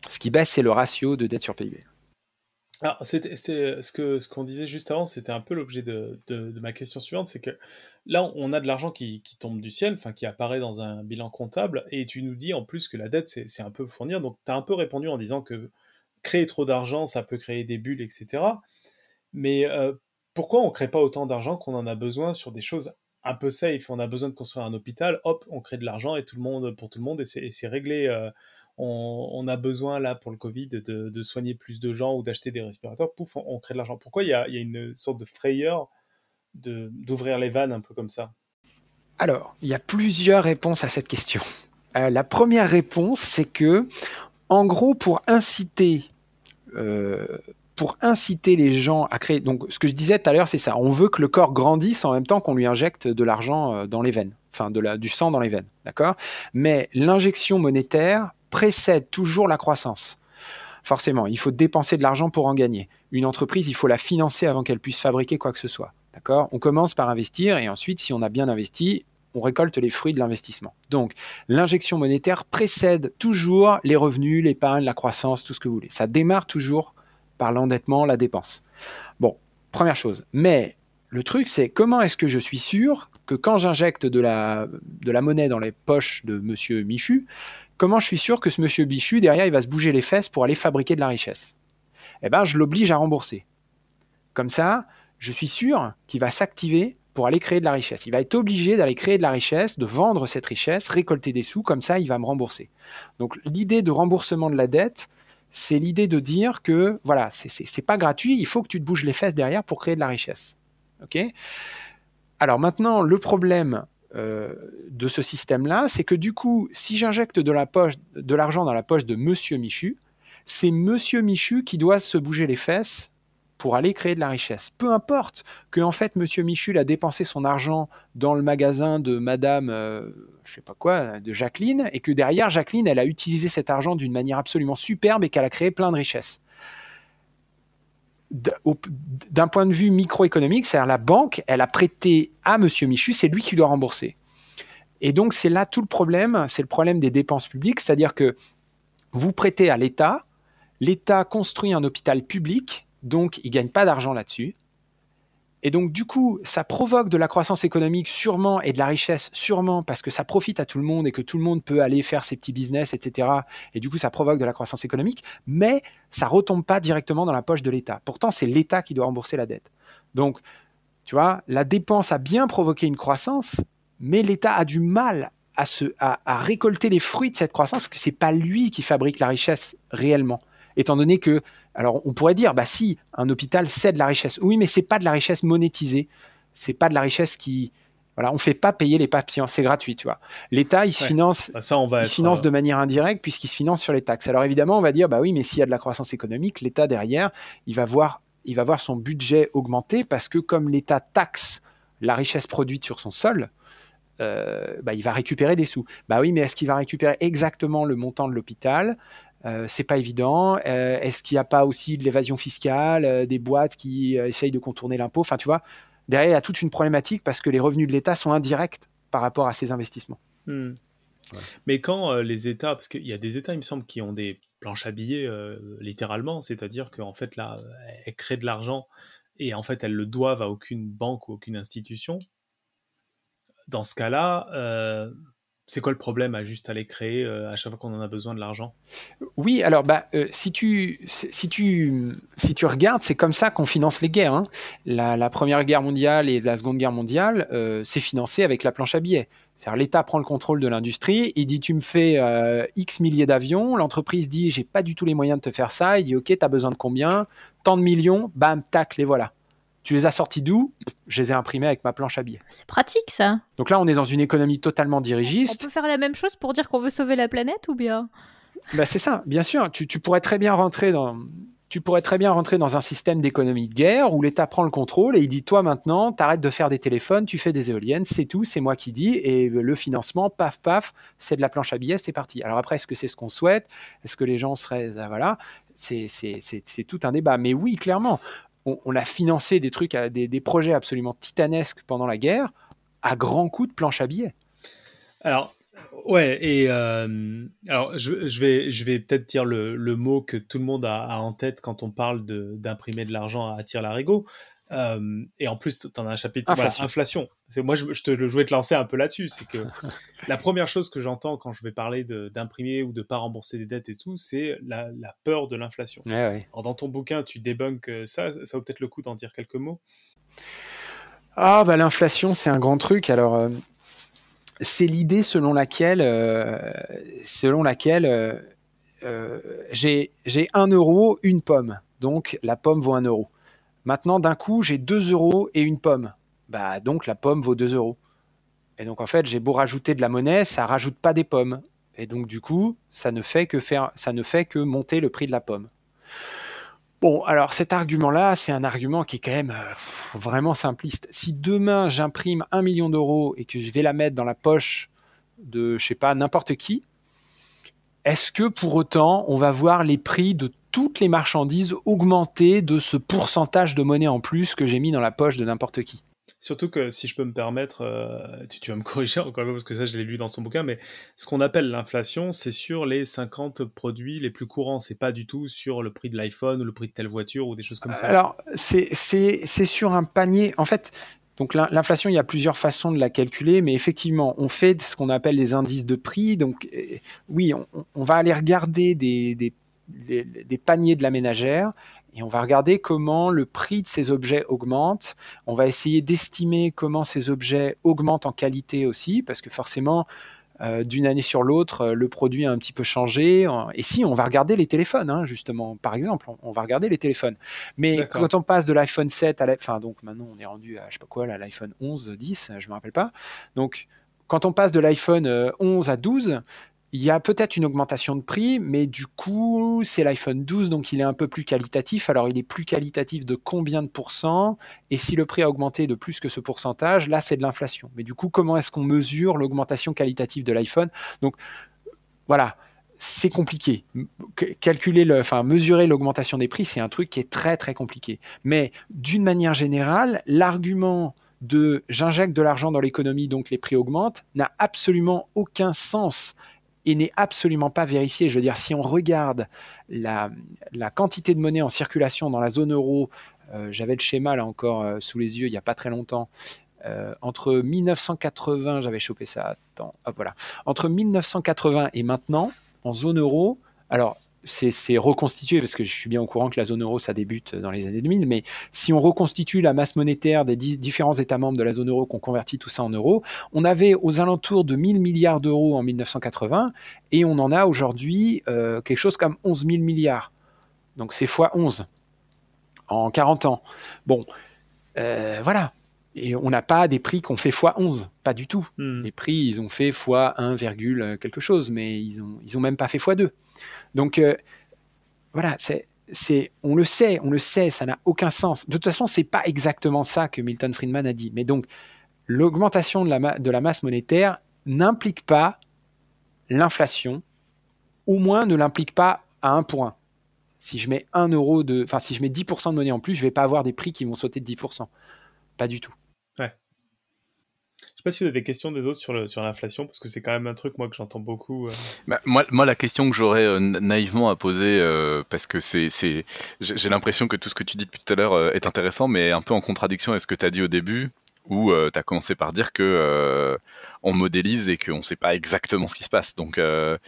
Ce qui baisse, c'est le ratio de dette sur PIB. Alors, c'était, ce que ce qu'on disait juste avant, c'était un peu l'objet de, de, ma question suivante, c'est que là, on a de l'argent qui, qui, tombe du ciel, enfin qui apparaît dans un bilan comptable, et tu nous dis en plus que la dette, c'est, un peu fournir. Donc, tu as un peu répondu en disant que créer trop d'argent, ça peut créer des bulles, etc. Mais euh, pourquoi on crée pas autant d'argent qu'on en a besoin sur des choses un peu safe On a besoin de construire un hôpital, hop, on crée de l'argent et tout le monde pour tout le monde et c'est, réglé. Euh, on, a besoin là pour le Covid de, soigner plus de gens ou d'acheter des respirateurs, pouf, on, crée de l'argent. Pourquoi il y a, une sorte de frayeur d'ouvrir les vannes un peu comme ça? Alors, il y a plusieurs réponses à cette question. Euh, la première réponse, c'est que, en gros, pour inciter, euh, pour inciter les gens à créer, donc ce que je disais tout à l'heure, c'est ça, on veut que le corps grandisse en même temps qu'on lui injecte de l'argent euh, dans les veines, enfin du sang dans les veines, d'accord? Mais l'injection monétaire précède toujours la croissance. Forcément, il faut dépenser de l'argent pour en gagner. Une entreprise, il faut la financer avant qu'elle puisse fabriquer quoi que ce soit. D'accord? On commence par investir et ensuite, si on a bien investi, on récolte les fruits de l'investissement. Donc, l'injection monétaire précède toujours les revenus, l'épargne, la croissance, tout ce que vous voulez. Ça démarre toujours l'endettement, la dépense. Bon, première chose. Mais le truc, c'est comment est-ce que je suis sûr que quand j'injecte de la, de la monnaie dans les poches de Monsieur Michu, comment je suis sûr que ce monsieur Bichu, derrière, il va se bouger les fesses pour aller fabriquer de la richesse? Eh bien, je l'oblige à rembourser. Comme ça, je suis sûr qu'il va s'activer pour aller créer de la richesse. Il va être obligé d'aller créer de la richesse, de vendre cette richesse, récolter des sous, comme ça, il va me rembourser. Donc, l'idée de remboursement de la dette, c'est l'idée de dire que, voilà, c'est pas gratuit, il faut que tu te bouges les fesses derrière pour créer de la richesse. OK? Alors maintenant, le problème euh, de ce système-là, c'est que du coup, si j'injecte de l'argent dans la poche de Monsieur Michu, c'est Monsieur Michu qui doit se bouger les fesses pour aller créer de la richesse. Peu importe que en fait Monsieur Michu a dépensé son argent dans le magasin de Madame, euh, sais pas quoi, de Jacqueline, et que derrière Jacqueline, elle a utilisé cet argent d'une manière absolument superbe et qu'elle a créé plein de richesses d'un point de vue microéconomique, c'est-à-dire la banque, elle a prêté à Monsieur Michu, c'est lui qui doit rembourser. Et donc c'est là tout le problème, c'est le problème des dépenses publiques, c'est-à-dire que vous prêtez à l'État, l'État construit un hôpital public, donc il ne gagne pas d'argent là-dessus. Et donc, du coup, ça provoque de la croissance économique sûrement et de la richesse sûrement parce que ça profite à tout le monde et que tout le monde peut aller faire ses petits business, etc. Et du coup, ça provoque de la croissance économique, mais ça retombe pas directement dans la poche de l'État. Pourtant, c'est l'État qui doit rembourser la dette. Donc, tu vois, la dépense a bien provoqué une croissance, mais l'État a du mal à, à récolter les fruits de cette croissance parce que c'est pas lui qui fabrique la richesse réellement étant donné que, alors on pourrait dire, bah si, un hôpital c'est de la richesse. Oui, mais c'est pas de la richesse monétisée, c'est pas de la richesse qui Voilà, on ne fait pas payer les patients, c'est gratuit, tu vois. L'État, il se finance, bah, ça, on va il finance euh, de manière indirecte puisqu'il se finance sur les taxes. Alors évidemment, on va dire, bah oui, mais s'il y a de la croissance économique, l'État derrière, il va voir, il va voir son budget augmenter parce que comme l'État taxe la richesse produite sur son sol, euh, bah, il va récupérer des sous. Bah oui, mais est-ce qu'il va récupérer exactement le montant de l'hôpital? Euh, c'est pas évident. Est-ce qu'il n'y a pas aussi de l'évasion fiscale, des boîtes qui essayent de contourner l'impôt? Enfin, tu vois, derrière, il y a toute une problématique parce que les revenus de l'État sont indirects par rapport à ces investissements. Hmm. Mais quand euh, les États, parce qu'il y a des États, il me semble, qui ont des planches à billets euh, littéralement, c'est-à-dire qu'en fait, là, elles créent de l'argent et en fait, elles le doivent à aucune banque ou aucune institution. Dans ce cas-là, euh, c'est quoi le problème à juste aller créer euh, à chaque fois qu'on en a besoin de l'argent? Oui, alors bah, euh, si, tu, si, tu, si tu regardes, c'est comme ça qu'on finance les guerres. Hein. La, Première Guerre mondiale et la Seconde Guerre mondiale, euh, c'est financé avec la planche à billets. C'est-à-dire l'État prend le contrôle de l'industrie, il dit tu me fais X milliers d'avions, l'entreprise dit j'ai pas du tout les moyens de te faire ça, il dit ok, tu as besoin de combien? Tant de millions, bam, tac, les voilà. Tu les as sortis d'où? Je les ai imprimés avec ma planche à billets. C'est pratique ça. Donc là, on est dans une économie totalement dirigiste. On peut faire la même chose pour dire qu'on veut sauver la planète ou bien? Bah, C'est ça, bien sûr. Tu, pourrais très bien rentrer dans, tu pourrais très bien rentrer dans un système d'économie de guerre où l'État prend le contrôle et il dit toi maintenant, t'arrêtes de faire des téléphones, tu fais des éoliennes, c'est tout, c'est moi qui dis et le financement, paf paf, c'est de la planche à billets, c'est parti. Alors après, est-ce que c'est ce qu'on souhaite? Est-ce que les gens seraient ah, voilà c'est tout un débat. Mais oui, clairement, on, a financé des trucs, des, projets absolument titanesques pendant la guerre à grands coups de planche à billets. Alors, ouais, et euh, alors je, vais, je vais peut-être dire le, mot que tout le monde a, en tête quand on parle d'imprimer de, l'argent à tir larigot. Euh, et en plus, tu en as un chapitre. Inflation. inflation. Moi, je, je, te, je voulais te lancer un peu là-dessus. C'est que la première chose que j'entends quand je vais parler d'imprimer ou de pas rembourser des dettes et tout, c'est la, peur de l'inflation. Alors, dans ton bouquin, tu débunkes euh, ça. Ça vaut peut-être le coup d'en dire quelques mots? Ah, bah, l'inflation, c'est un grand truc. Alors, euh, c'est l'idée selon laquelle, selon laquelle j'ai 1 euro, une pomme. Donc, la pomme vaut 1 euro. Maintenant, d'un coup, j'ai 2 euros et une pomme. Bah, donc la pomme vaut 2 euros. Et donc en fait, j'ai beau rajouter de la monnaie, ça rajoute pas des pommes. Et donc du coup, ça ne fait que faire, ça ne fait que monter le prix de la pomme. Bon, alors cet argument-là, c'est un argument qui est quand même euh, vraiment simpliste. Si demain j'imprime un million d'euros et que je vais la mettre dans la poche de, je sais pas, n'importe qui, est-ce que pour autant on va voir les prix de toutes les marchandises augmenter de ce pourcentage de monnaie en plus que j'ai mis dans la poche de n'importe qui. Surtout que si je peux me permettre, euh, tu, vas me corriger encore parce que ça je l'ai lu dans son bouquin, mais ce qu'on appelle l'inflation, c'est sur les 50 produits les plus courants, c'est pas du tout sur le prix de l'iPhone ou le prix de telle voiture ou des choses comme ça. Alors c'est sur un panier, en fait, donc l'inflation, il y a plusieurs façons de la calculer, mais effectivement, on fait ce qu'on appelle des indices de prix. Donc euh, oui, on, va aller regarder des, des, des, paniers de la ménagère et on va regarder comment le prix de ces objets augmente. On va essayer d'estimer comment ces objets augmentent en qualité aussi, parce que forcément, euh, d'une année sur l'autre, euh, le produit a un petit peu changé. Et si, on va regarder les téléphones, hein, justement, par exemple, on, va regarder les téléphones. Mais quand on passe de l'iPhone 7 à l'iPhone, enfin donc maintenant on est rendu à je sais pas quoi, l'iPhone 11, 10, je me rappelle pas. Donc quand on passe de l'iPhone 11 euh, à 12, il y a peut-être une augmentation de prix, mais du coup, c'est l'iPhone 12, donc il est un peu plus qualitatif. Alors, il est plus qualitatif de combien de pourcents? Et si le prix a augmenté de plus que ce pourcentage, là, c'est de l'inflation. Mais du coup, comment est-ce qu'on mesure l'augmentation qualitative de l'iPhone? Donc, voilà, c'est compliqué. Calculer, le, enfin, mesurer l'augmentation des prix, c'est un truc qui est très, très compliqué. Mais d'une manière générale, l'argument de j'injecte de l'argent dans l'économie, donc les prix augmentent, n'a absolument aucun sens et n'est absolument pas vérifié. Je veux dire, si on regarde la, quantité de monnaie en circulation dans la zone euro, euh, j'avais le schéma là encore euh, sous les yeux il n'y a pas très longtemps. Euh, entre 1980, j'avais chopé ça, attends, voilà. Entre 1980 et maintenant, en zone euro, alors c'est reconstitué, parce que je suis bien au courant que la zone euro, ça débute dans les années 2000, mais si on reconstitue la masse monétaire des différents États membres de la zone euro, qu'on convertit tout ça en euros, on avait aux alentours de 1000 milliards d'euros en 1980, et on en a aujourd'hui euh, quelque chose comme 11 000 milliards. Donc c'est fois 11 en 40 ans. Bon, euh, voilà. Et on n'a pas des prix qu'on fait x11, pas du tout. Hmm. Les prix, ils ont fait x1, virgule quelque chose, mais ils ont, ils ont même pas fait x2. Donc euh, voilà, c'est, c'est, on le sait, on le sait, ça n'a aucun sens. De toute façon, c'est pas exactement ça que Milton Friedman a dit. Mais donc, l'augmentation de la, ma- de la masse monétaire n'implique pas l'inflation, au moins ne l'implique pas à 1 pour 1. Si je mets 1 euro de, enfin, si je mets 10% de monnaie en plus, je vais pas avoir des prix qui vont sauter de 10%. Pas du tout. Je sais pas si vous avez des questions des autres sur le- sur l'inflation, parce que c'est quand même un truc moi que j'entends beaucoup. euh. Bah, moi, moi, la question que j'aurais euh, na- naïvement à poser, euh, parce que c'est, c'est, j'ai l'impression que tout ce que tu dis depuis tout à l'heure euh, est intéressant, mais un peu en contradiction avec ce que tu as dit au début, où tu as commencé par dire que euh, on modélise et qu'on ne sait pas exactement ce qui se passe. Donc, euh,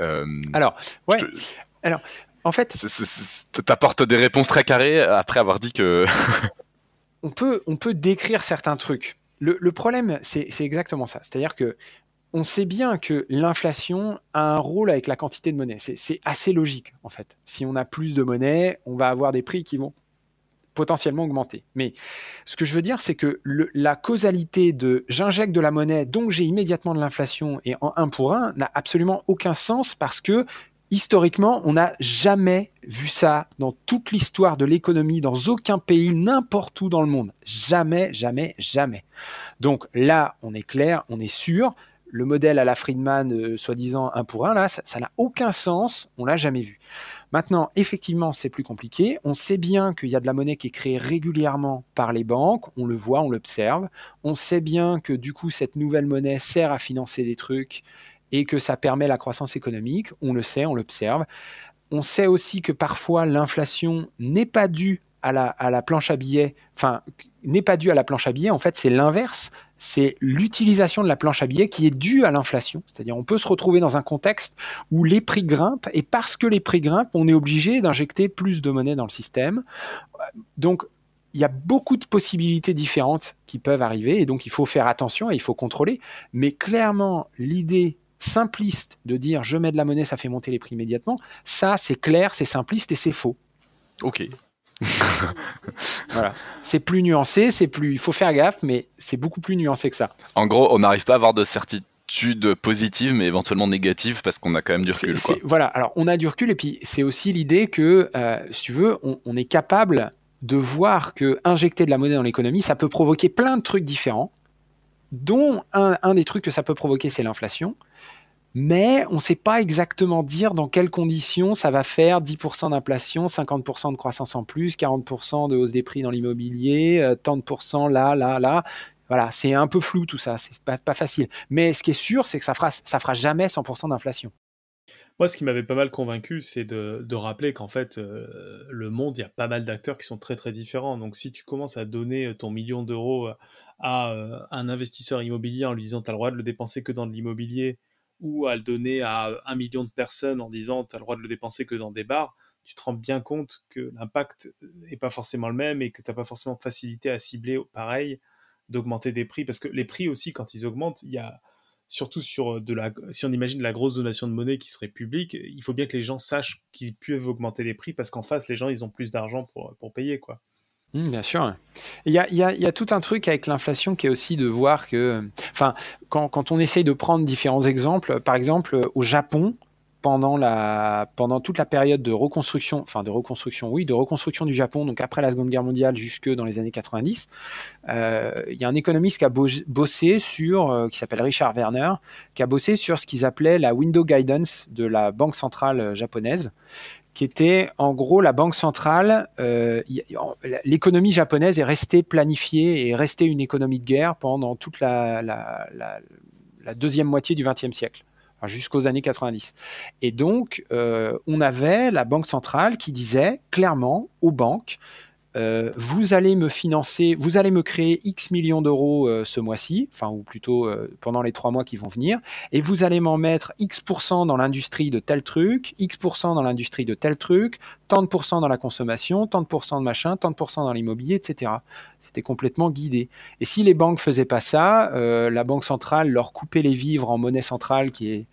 euh, Alors, ouais. je te- En fait, t'apportes des réponses très carrées après avoir dit que. on peut, on peut décrire certains trucs. Le, problème, c'est exactement ça. C'est-à-dire que on sait bien que l'inflation a un rôle avec la quantité de monnaie. C'est assez logique, en fait. Si on a plus de monnaie, on va avoir des prix qui vont potentiellement augmenter. Mais ce que je veux dire, c'est que la causalité de j'injecte de la monnaie, donc j'ai immédiatement de l'inflation et en un pour un n'a absolument aucun sens parce que historiquement, on n'a jamais vu ça dans toute l'histoire de l'économie, dans aucun pays, n'importe où dans le monde. Jamais, jamais, jamais. Donc là, on est clair, on est sûr. Le modèle à la Friedman, euh, soi-disant un pour un, là, ça n'a aucun sens, on l'a jamais vu. Maintenant, effectivement, c'est plus compliqué. On sait bien qu'il y a de la monnaie qui est créée régulièrement par les banques, on le voit, on l'observe. On sait bien que du coup, cette nouvelle monnaie sert à financer des trucs et que ça permet la croissance économique. On le sait, on l'observe. On sait aussi que parfois l'inflation n'est pas due à la, à la planche à billets, enfin, n'est pas due à la planche à billets. En fait, c'est l'inverse. C'est l'utilisation de la planche à billets qui est due à l'inflation. C'est-à-dire, on peut se retrouver dans un contexte où les prix grimpent et parce que les prix grimpent, on est obligé d'injecter plus de monnaie dans le système. Donc, il y a beaucoup de possibilités différentes qui peuvent arriver et donc il faut faire attention et il faut contrôler. Mais clairement, l'idée simpliste de dire je mets de la monnaie, ça fait monter les prix immédiatement, ça c'est clair, c'est simpliste et c'est faux. Ok. Voilà. C'est plus nuancé, c'est plus. Il faut faire gaffe, mais c'est beaucoup plus nuancé que ça. En gros, on n'arrive pas à avoir de certitude positive, mais éventuellement négative, parce qu'on a quand même du recul. Quoi. voilà, alors on a du recul et puis c'est aussi l'idée que, euh, si tu veux, on, on est capable de voir que injecter de la monnaie dans l'économie, ça peut provoquer plein de trucs différents, dont un, un des trucs que ça peut provoquer, c'est l'inflation. Mais on ne sait pas exactement dire dans quelles conditions ça va faire 10% d'inflation, 50% de croissance en plus, 40% de hausse des prix dans l'immobilier, euh, tant de pourcents là, là, là. Voilà, c'est un peu flou tout ça, c'est pas, pas facile. Mais ce qui est sûr, c'est que ça fera, fera jamais 100% d'inflation. Moi, ce qui m'avait pas mal convaincu, c'est de, rappeler qu'en fait, euh, le monde, il y a pas mal d'acteurs qui sont très très différents. Donc, si tu commences à donner ton million d'euros à euh, un investisseur immobilier en lui disant tu as le droit de le dépenser que dans de l'immobilier, ou à le donner à un million de personnes en disant tu as le droit de le dépenser que dans des bars, tu te rends bien compte que l'impact n'est pas forcément le même et que tu n'as pas forcément de facilité à cibler pareil, d'augmenter des prix. Parce que les prix aussi, quand ils augmentent, il y a surtout sur de la, si on imagine la grosse donation de monnaie qui serait publique, il faut bien que les gens sachent qu'ils peuvent augmenter les prix parce qu'en face, les gens, ils ont plus d'argent pour, pour payer, quoi. Mmh, bien sûr. Il y a, tout un truc avec l'inflation qui est aussi de voir que, enfin, quand, on essaye de prendre différents exemples, par exemple, au Japon, pendant, toute la période de reconstruction, enfin de reconstruction, oui, de reconstruction du Japon, donc après la Seconde Guerre mondiale jusque dans les années 90, euh, il y a un économiste qui a bo- bossé sur, euh, qui s'appelle Richard Werner, qui a bossé sur ce qu'ils appelaient la window guidance de la banque centrale euh, japonaise, qui était en gros la banque centrale, euh, l'économie japonaise est restée planifiée et est restée une économie de guerre pendant toute la, deuxième moitié du XXe siècle, jusqu'aux années 90. Et donc, euh, on avait la banque centrale qui disait clairement aux banques, euh, vous allez me financer, vous allez me créer X millions d'euros euh, ce mois-ci, enfin ou plutôt euh, pendant les trois mois qui vont venir, et vous allez m'en mettre X% dans l'industrie de tel truc, X% dans l'industrie de tel truc, tant de pourcents dans la consommation, tant de pourcents de machin, tant de pourcents dans l'immobilier, etc. C'était complètement guidé. Et si les banques faisaient pas ça, la banque centrale leur coupait les vivres en monnaie centrale qui est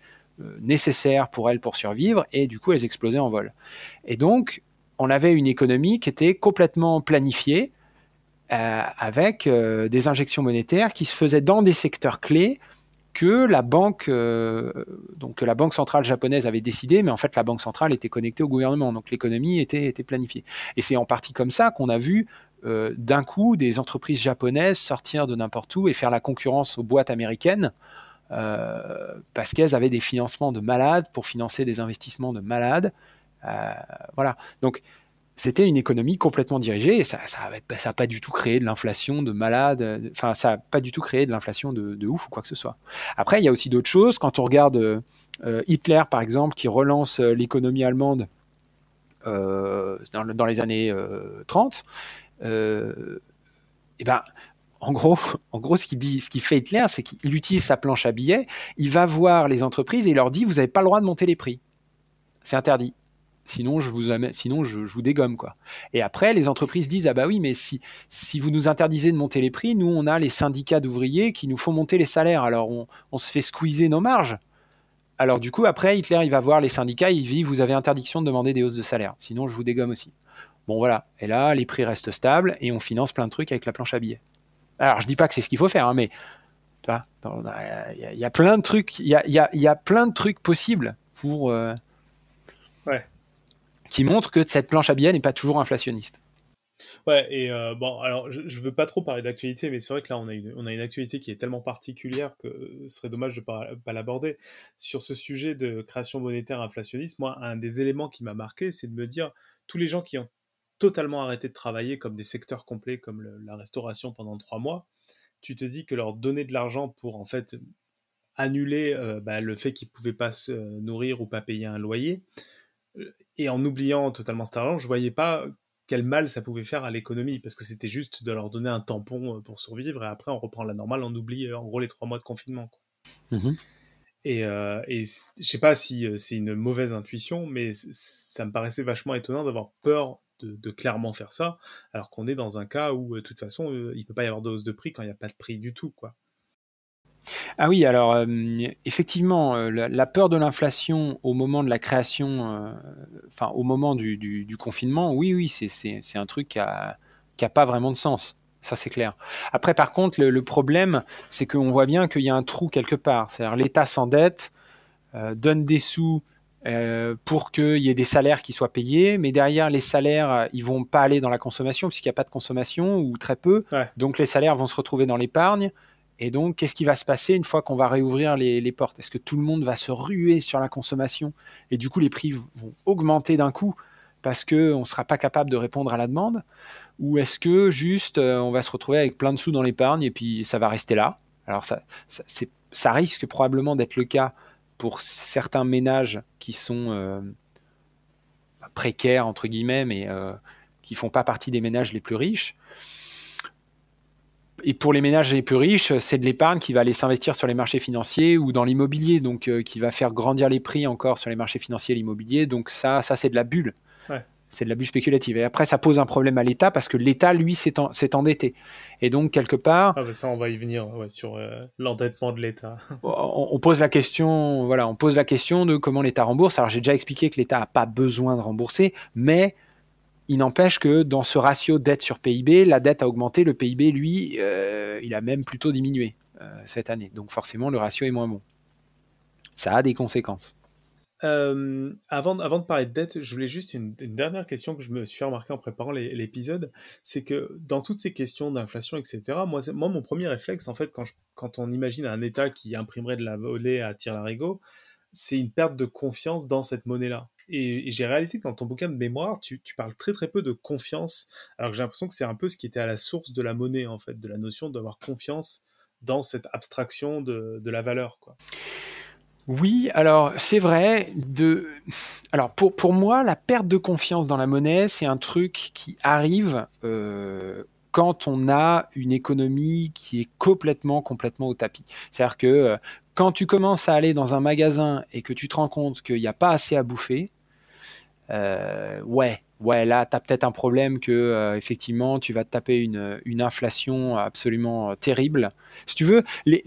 nécessaire pour elles pour survivre, et du coup elles explosaient en vol. Et donc on avait une économie qui était complètement planifiée avec des injections monétaires qui se faisaient dans des secteurs clés que la banque, centrale japonaise avait décidé, mais en fait la banque centrale était connectée au gouvernement, donc l'économie était, était planifiée. Et c'est en partie comme ça qu'on a vu d'un coup des entreprises japonaises sortir de n'importe où et faire la concurrence aux boîtes américaines euh, parce qu'elles avaient des financements de malades pour financer des investissements de malades. Euh, voilà. Donc, c'était une économie complètement dirigée et ça n'a pas du tout créé de l'inflation de malades, enfin ça n'a pas du tout créé de l'inflation de, ouf ou quoi que ce soit. Après, il y a aussi d'autres choses. Quand on regarde euh, Hitler, par exemple, qui relance l'économie allemande dans, les années 30, et eh ben, en gros, en gros, dit, ce qu'il fait Hitler, c'est qu'il utilise sa planche à billets, il va voir les entreprises et il leur dit vous n'avez pas le droit de monter les prix. C'est interdit. Sinon, je vous, sinon je, vous dégomme quoi. Et après, les entreprises disent ah bah oui, mais si, si vous nous interdisez de monter les prix, nous on a les syndicats d'ouvriers qui nous font monter les salaires. Alors on, on, se fait squeezer nos marges. Alors du coup, après, Hitler il va voir les syndicats, il dit vous avez interdiction de demander des hausses de salaire. Sinon, je vous dégomme aussi. Bon voilà. Et là, les prix restent stables et on finance plein de trucs avec la planche à billets. Alors, je dis pas que c'est ce qu'il faut faire, hein, mais il y, a plein de trucs, il y a, plein de trucs possibles pour euh, qui montrent que cette planche à billets n'est pas toujours inflationniste. Ouais, et euh, bon, alors je, ne veux pas trop parler d'actualité, mais c'est vrai que là on a, une, on a une actualité qui est tellement particulière que ce serait dommage de ne pas, l'aborder. Sur ce sujet de création monétaire inflationniste, moi, un des éléments qui m'a marqué, c'est de me dire tous les gens qui ont totalement arrêté de travailler comme des secteurs complets comme la restauration pendant trois mois, tu te dis que leur donner de l'argent pour en fait annuler euh, bah, le fait qu'ils pouvaient pas se nourrir ou pas payer un loyer, euh, et en oubliant totalement cet argent, je voyais pas quel mal ça pouvait faire à l'économie, parce que c'était juste de leur donner un tampon euh, pour survivre, et après on reprend la normale, on oublie en gros les trois mois de confinement. Mmh et, euh, et je sais pas si c'est une mauvaise intuition, mais ça me paraissait vachement étonnant d'avoir peur de, clairement faire ça, alors qu'on est dans un cas où, euh, de toute façon, euh, il peut pas y avoir de hausse de prix quand il n'y a pas de prix du tout, quoi. Ah oui, alors euh, effectivement, la, peur de l'inflation au moment de la création, enfin au moment du, confinement, oui, oui, c'est un truc qui n'a a pas vraiment de sens. Ça, c'est clair. Après, par contre, le, problème, c'est qu'on voit bien qu'il y a un trou quelque part. C'est-à-dire l'État s'endette, donne des sous euh, pour qu'il y ait des salaires qui soient payés, mais derrière les salaires, euh, ils vont pas aller dans la consommation puisqu'il n'y a pas de consommation ou très peu. Donc les salaires vont se retrouver dans l'épargne. Et donc, qu'est-ce qui va se passer une fois qu'on va réouvrir les, portes? Est-ce que tout le monde va se ruer sur la consommation? Et du coup les prix vont augmenter d'un coup parce qu'on ne sera pas capable de répondre à la demande? Ou est-ce que juste euh, on va se retrouver avec plein de sous dans l'épargne et puis ça va rester là? Alors ça, risque probablement d'être le cas pour certains ménages qui sont euh, précaires, entre guillemets, mais euh, qui font pas partie des ménages les plus riches. Et pour les ménages les plus riches, c'est de l'épargne qui va aller s'investir sur les marchés financiers ou dans l'immobilier, donc euh, qui va faire grandir les prix encore sur les marchés financiers et l'immobilier. Donc ça, ça c'est de la bulle c'est de l'abus spéculatif. Et après, ça pose un problème à l'État parce que l'État, lui, s'est endetté. Et donc, quelque part. Ah, bah ça, on va y venir sur euh, l'endettement de l'État. on, pose la question, voilà, on pose la question de comment l'État rembourse. Alors, j'ai déjà expliqué que l'État n'a pas besoin de rembourser, mais il n'empêche que dans ce ratio dette sur PIB, la dette a augmenté, le PIB, lui, euh, il a même plutôt diminué euh, cette année. Donc, forcément, le ratio est moins bon. Ça a des conséquences. Euh, avant, de parler de dette, je voulais juste une, dernière question que je me suis fait remarquer en préparant l'épisode, c'est que dans toutes ces questions d'inflation, etc., moi, mon premier réflexe, en fait, quand, on imagine un État qui imprimerait de la volée à tir-larigot, c'est une perte de confiance dans cette monnaie-là. Et, j'ai réalisé que dans ton bouquin de mémoire, tu, parles très très peu de confiance, alors que j'ai l'impression que c'est un peu ce qui était à la source de la monnaie, en fait, de la notion d'avoir confiance dans cette abstraction de, la valeur. Oui, alors c'est vrai. Alors pour, pour moi, la perte de confiance dans la monnaie, c'est un truc qui arrive euh, quand on a une économie qui est complètement, complètement au tapis. C'est-à-dire que euh, quand tu commences à aller dans un magasin et que tu te rends compte qu'il n'y a pas assez à bouffer, euh, ouais, ouais, là, tu as peut-être un problème que, euh, effectivement, tu vas te taper une, inflation absolument euh, terrible. Si tu veux, les,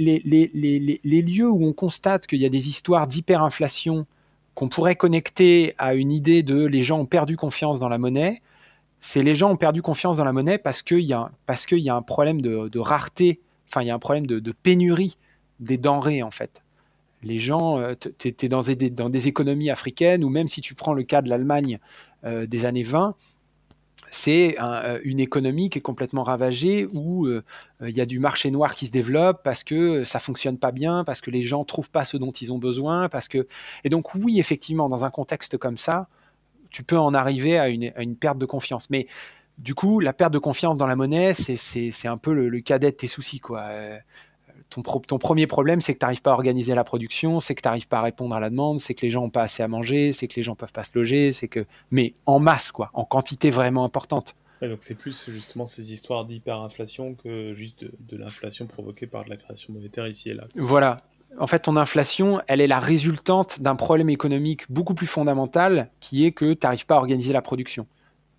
lieux où on constate qu'il y a des histoires d'hyperinflation qu'on pourrait connecter à une idée de les gens ont perdu confiance dans la monnaie, c'est les gens ont perdu confiance dans la monnaie parce qu'il y, a, y a un problème de, rareté, enfin il y a un problème de, pénurie des denrées en fait. Les gens, euh, tu es dans des, économies africaines, ou même si tu prends le cas de l'Allemagne euh, des années 20, c'est euh, une économie qui est complètement ravagée où il y a du marché noir qui se développe parce que ça fonctionne pas bien, parce que les gens trouvent pas ce dont ils ont besoin, parce que et donc oui effectivement dans un contexte comme ça, tu peux en arriver à une, perte de confiance. Mais du coup, la perte de confiance dans la monnaie, c'est un peu le, cadet de tes soucis. Quoi. Ton, ton, premier problème, c'est que tu n'arrives pas à organiser la production, c'est que tu n'arrives pas à répondre à la demande, c'est que les gens n'ont pas assez à manger, c'est que les gens peuvent pas se loger, c'est que. Mais en masse, quoi, en quantité vraiment importante. donc c'est plus justement ces histoires d'hyperinflation que juste de, de l'inflation provoquée par de la création monétaire ici et là. Voilà, en fait, ton inflation, elle est la résultante d'un problème économique beaucoup plus fondamental qui est que tu n'arrives pas à organiser la production.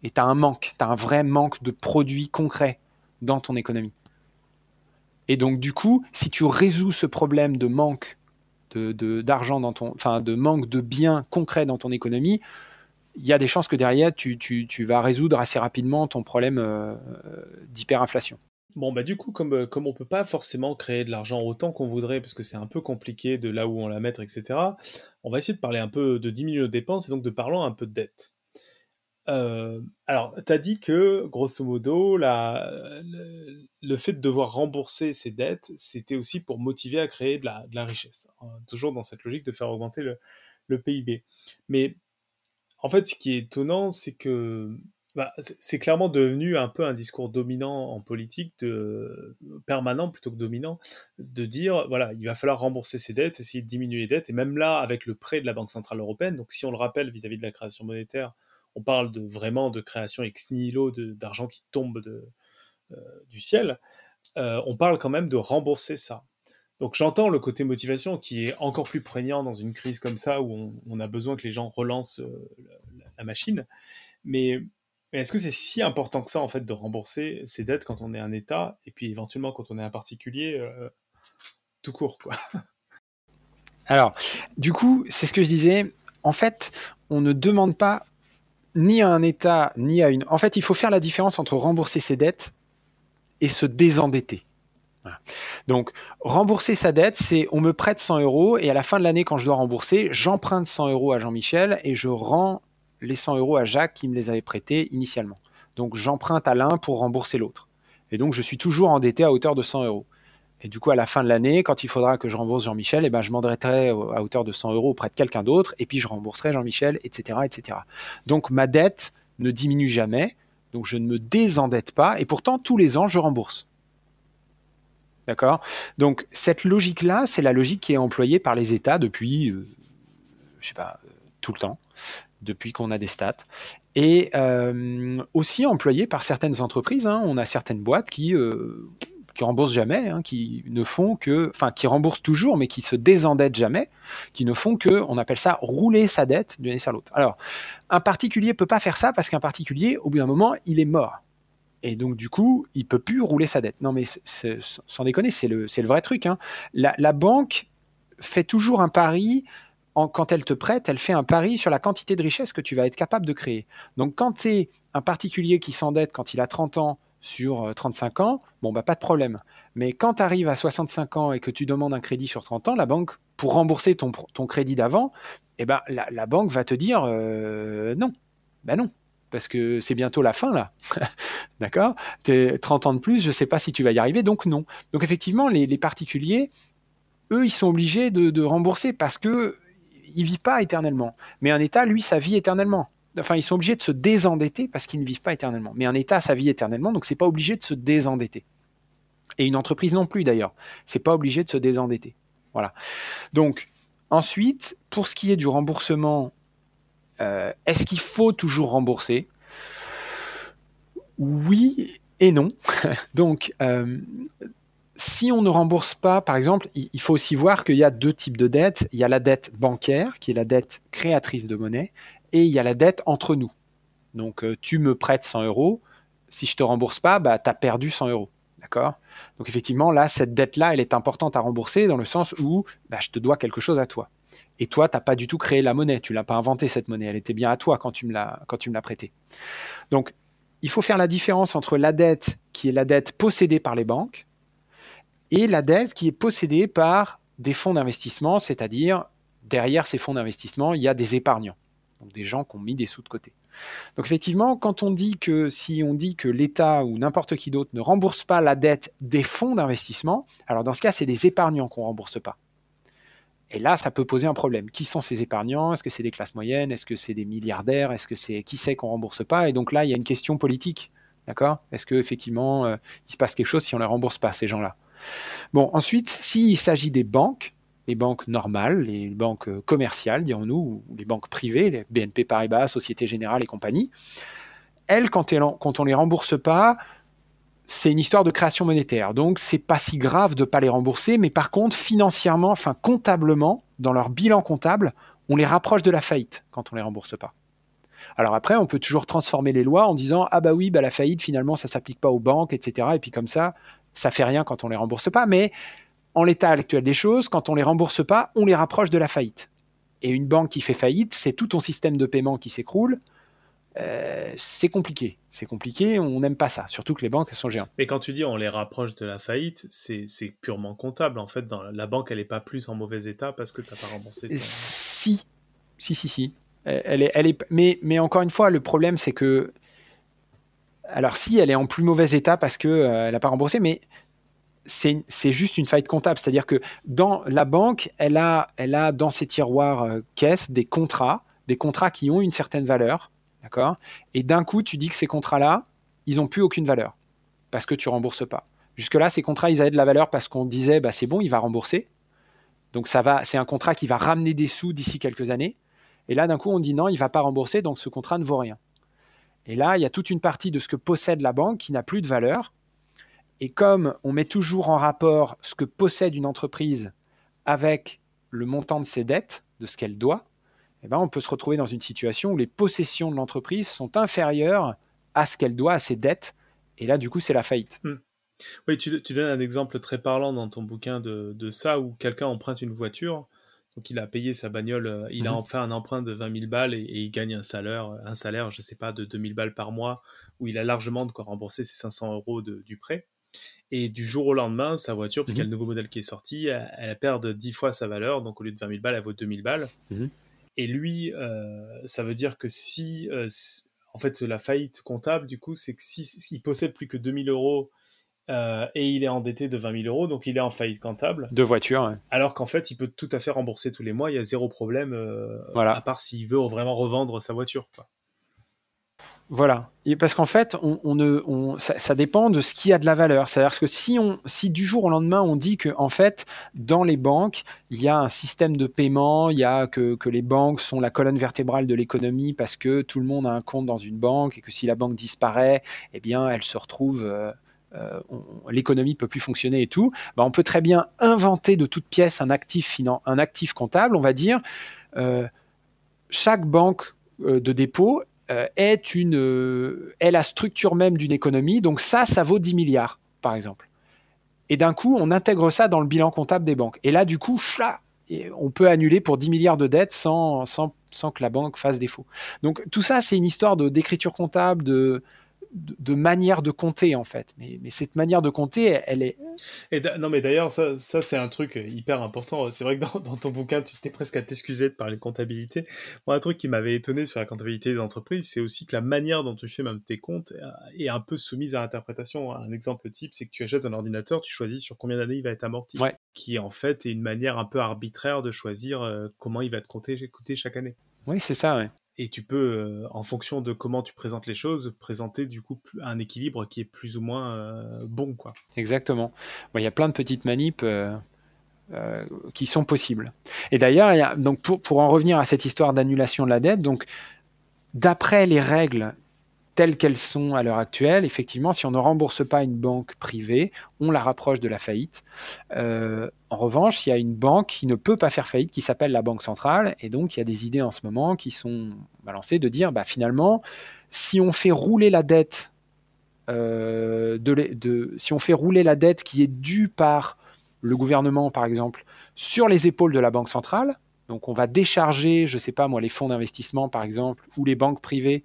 Et tu as un manque, tu as un vrai manque de produits concrets dans ton économie. Et donc, du coup, si tu résous ce problème de manque d'argent dans ton, enfin, de manque de biens concrets dans ton économie, il y a des chances que derrière, tu, vas résoudre assez rapidement ton problème euh, d'hyperinflation. Bon, bah du coup, comme, euh, comme on peut pas forcément créer de l'argent autant qu'on voudrait, parce que c'est un peu compliqué de là où on la mettre, etc., on va essayer de parler un peu de diminuer nos dépenses et donc de parler un peu de dette. Euh, alors, tu as dit que, grosso modo, la, le, fait de devoir rembourser ses dettes, c'était aussi pour motiver à créer de la, richesse. Hein, toujours dans cette logique de faire augmenter le, PIB. Mais en fait, ce qui est étonnant, c'est que bah, c'est clairement devenu un peu un discours dominant en politique, permanent plutôt que dominant, de dire voilà, il va falloir rembourser ses dettes, essayer de diminuer les dettes, et même là, avec le prêt de la Banque Centrale Européenne, donc si on le rappelle vis-à-vis de la création monétaire, on parle vraiment de création ex nihilo, d'argent qui tombe euh, du ciel, euh, on parle quand même de rembourser ça. Donc j'entends le côté motivation qui est encore plus prégnant dans une crise comme ça où on, a besoin que les gens relancent euh, la, machine, mais est-ce que c'est si important que ça, en fait, de rembourser ses dettes quand on est un État, et puis éventuellement quand on est un particulier, tout court, quoi? Alors, du coup, c'est ce que je disais. En fait, on ne demande pas ni à un État, ni à une... En fait, il faut faire la différence entre rembourser ses dettes et se désendetter. Donc, rembourser sa dette, c'est on me prête 100 euros et à la fin de l'année, quand je dois rembourser, j'emprunte 100 euros à Jean-Michel et je rends les 100 euros à Jacques qui me les avait prêtés initialement. Donc j'emprunte à l'un pour rembourser l'autre. Et donc je suis toujours endetté à hauteur de 100 euros. Et du coup, à la fin de l'année, quand il faudra que je rembourse Jean-Michel, eh ben, je m'endetterai à hauteur de 100 euros auprès de quelqu'un d'autre, et puis je rembourserai Jean-Michel, etc., etc. Donc ma dette ne diminue jamais, donc je ne me désendette pas, et pourtant tous les ans, je rembourse. D'accord? Donc cette logique-là, c'est la logique qui est employée par les États depuis, euh, je sais pas, euh, tout le temps depuis qu'on a des stats, et euh, aussi employé par certaines entreprises. Hein. On a certaines boîtes qui euh, qui remboursent jamais, hein, qui ne font que, enfin, qui remboursent toujours, mais qui se désendettent jamais, qui ne font que, on appelle ça rouler sa dette d'une année sur l'autre. Alors, un particulier peut pas faire ça parce qu'un particulier, au bout d'un moment, il est mort. Et donc, du coup, il peut plus rouler sa dette. Non, mais sans déconner, c'est le, le vrai truc. Hein. La, banque fait toujours un pari quand elle te prête, elle fait un pari sur la quantité de richesse que tu vas être capable de créer. Donc quand tu es un particulier qui s'endette quand il a 30 ans sur 35 euh, ans, bon, bah, pas de problème. Mais quand tu arrives à 65 ans et que tu demandes un crédit sur 30 ans, la banque, pour rembourser ton, crédit d'avant, eh ben, la, banque va te dire euh, non. Ben non, parce que c'est bientôt la fin là. D'accord? 30 ans de plus, je ne sais pas si tu vas y arriver, donc non. Donc effectivement, les, particuliers, eux, ils sont obligés de, rembourser parce que ils vivent pas éternellement. Mais un État, lui, ça vit éternellement. Enfin, ils sont obligés de se désendetter parce qu'ils ne vivent pas éternellement. Mais un État, ça vit éternellement, donc c'est pas obligé de se désendetter. Et une entreprise non plus d'ailleurs. C'est pas obligé de se désendetter. Voilà. Donc ensuite, pour ce qui est du remboursement, euh, est-ce qu'il faut toujours rembourser? Oui et non. donc euh, si on ne rembourse pas, par exemple, il faut aussi voir qu'il y a deux types de dettes. Il y a la dette bancaire, qui est la dette créatrice de monnaie, et il y a la dette entre nous. Donc, euh, tu me prêtes 100 euros, si je ne te rembourse pas, bah, tu as perdu 100 euros. D'accord? Donc, effectivement, là, cette dette-là, elle est importante à rembourser dans le sens où bah, je te dois quelque chose à toi. Et toi, tu n'as pas du tout créé la monnaie, tu l'as pas inventé cette monnaie, elle était bien à toi quand tu me l'as prêtée. Donc, il faut faire la différence entre la dette qui est la dette possédée par les banques et la dette qui est possédée par des fonds d'investissement, c'est-à-dire derrière ces fonds d'investissement, il y a des épargnants, donc des gens qui ont mis des sous de côté. Donc effectivement, quand on dit que si on dit que l'État ou n'importe qui d'autre ne rembourse pas la dette des fonds d'investissement, alors dans ce cas, c'est des épargnants qu'on ne rembourse pas. Et là, ça peut poser un problème. Qui sont ces épargnants? Est-ce que c'est des classes moyennes? Est-ce que c'est des milliardaires? Est-ce que c'est qui sait qu'on rembourse pas? Et donc là, il y a une question politique, d'accord? Est-ce que effectivement, euh, il se passe quelque chose si on ne les rembourse pas ces gens-là? Bon, ensuite, s'il s'agit des banques, les banques normales, les banques commerciales, dirons-nous, ou les banques privées, les BNP Paribas, Société Générale et compagnie, elles, quand, quand on les rembourse pas, c'est une histoire de création monétaire. Donc, c'est pas si grave de pas les rembourser, mais par contre, financièrement, enfin comptablement, dans leur bilan comptable, on les rapproche de la faillite quand on les rembourse pas. Alors après, on peut toujours transformer les lois en disant ah bah oui, bah la faillite finalement ça s'applique pas aux banques, etc. Et puis comme ça, ça fait rien quand on les rembourse pas. Mais en l'état actuel des choses, quand on les rembourse pas, on les rapproche de la faillite. Et une banque qui fait faillite, c'est tout ton système de paiement qui s'écroule. Euh, c'est compliqué. C'est compliqué, on n'aime pas ça, surtout que les banques sont géantes. Mais quand tu dis on les rapproche de la faillite, c'est purement comptable. En fait, dans la banque, elle n'est pas plus en mauvais état parce que tu n'as pas remboursé. Si, si, si, si. Elle est, elle est... Mais, mais encore une fois, le problème, c'est que. Alors, si, elle est en plus mauvais état parce qu'elle euh, n'a pas remboursé, mais c'est juste une faillite comptable. C'est-à-dire que dans la banque, elle a, dans ses tiroirs euh, caisses des contrats, des contrats qui ont une certaine valeur. D'accord? Et d'un coup, tu dis que ces contrats-là, ils n'ont plus aucune valeur parce que tu rembourses pas. Jusque-là, ces contrats, ils avaient de la valeur parce qu'on disait, bah, c'est bon, il va rembourser. Donc ça va, c'est un contrat qui va ramener des sous d'ici quelques années. Et là, d'un coup, on dit non, il va pas rembourser, donc ce contrat ne vaut rien. Et là, il y a toute une partie de ce que possède la banque qui n'a plus de valeur et comme on met toujours en rapport ce que possède une entreprise avec le montant de ses dettes, de ce qu'elle doit, eh ben on peut se retrouver dans une situation où les possessions de l'entreprise sont inférieures à ce qu'elle doit, à ses dettes. Et là, du coup, c'est la faillite. Hmm. Oui, tu, donnes un exemple très parlant dans ton bouquin de, ça, où quelqu'un emprunte une voiture, donc il a payé sa bagnole, euh, il a mhm. fait un emprunt de 20 000 balles et, il gagne un salaire, un salaire, je ne sais pas, de 2 000 balles par mois, où il a largement de quoi rembourser ses 500 euros du prêt. Et du jour au lendemain, sa voiture, parce qu'il y a le mhm. nouveau modèle qui est sorti, elle, elle perd 10 fois sa valeur. Donc au lieu de 20 000 balles, elle vaut 2 000 balles. Mhm. Et lui, euh, ça veut dire que si, euh, en fait, la faillite comptable, du coup, c'est que s'il si, possède plus que 2 000 euros euh, et il est endetté de 20 000 euros, donc il est en faillite comptable. De voiture. Alors qu'en fait, il peut tout à fait rembourser tous les mois, il y a zéro problème, voilà. à part s'il veut vraiment revendre sa voiture. Quoi. Voilà. Parce qu'en fait, on, ça, dépend de ce qui a de la valeur. C'est-à-dire que si, on, si du jour au lendemain, on dit que en fait, dans les banques, il y a un système de paiement, il y a que, les banques sont la colonne vertébrale de l'économie parce que tout le monde a un compte dans une banque et que si la banque disparaît, eh bien, elle se retrouve. Euh, euh, l'économie ne peut plus fonctionner et tout, bah, on peut très bien inventer de toute pièce un actif, un actif comptable, on va dire, euh, chaque banque de dépôt est, une, euh, est la structure même d'une économie. Donc ça, ça vaut 10 milliards, par exemple. Et d'un coup, on intègre ça dans le bilan comptable des banques. Et là, du coup, on peut annuler pour 10 milliards de dettes sans, sans, sans que la banque fasse défaut. Donc tout ça, c'est une histoire d'écriture comptable, de, de, manière de compter en fait. Mais, cette manière de compter, elle, est. Et non, mais d'ailleurs, ça, c'est un truc hyper important. C'est vrai que dans, ton bouquin, tu t'es presque à t'excuser de parler de comptabilité. Moi, un truc qui m'avait étonné sur la comptabilité des entreprises, c'est aussi que la manière dont tu fais même tes comptes est un peu soumise à l'interprétation. Un exemple type, c'est que tu achètes un ordinateur, tu choisis sur combien d'années il va être amorti. Qui en fait est une manière un peu arbitraire de choisir euh, comment il va te compter, coûter chaque année. Oui, c'est ça, ouais et tu peux, euh, en fonction de comment tu présentes les choses, présenter du coup un équilibre qui est plus ou moins euh, bon. Quoi. Exactement. Il y a plein de petites manips euh, qui sont possibles. Et d'ailleurs, donc pour, pour, en revenir à cette histoire d'annulation de la dette, donc d'après les règles telles qu'elles sont à l'heure actuelle, effectivement, si on ne rembourse pas une banque privée, on la rapproche de la faillite. Euh, en revanche, il y a une banque qui ne peut pas faire faillite, qui s'appelle la Banque centrale, et donc il y a des idées en ce moment qui sont balancées de dire, finalement, si on fait rouler la dette qui est due par le gouvernement, par exemple, sur les épaules de la Banque centrale, donc on va décharger, je ne sais pas moi, les fonds d'investissement, par exemple, ou les banques privées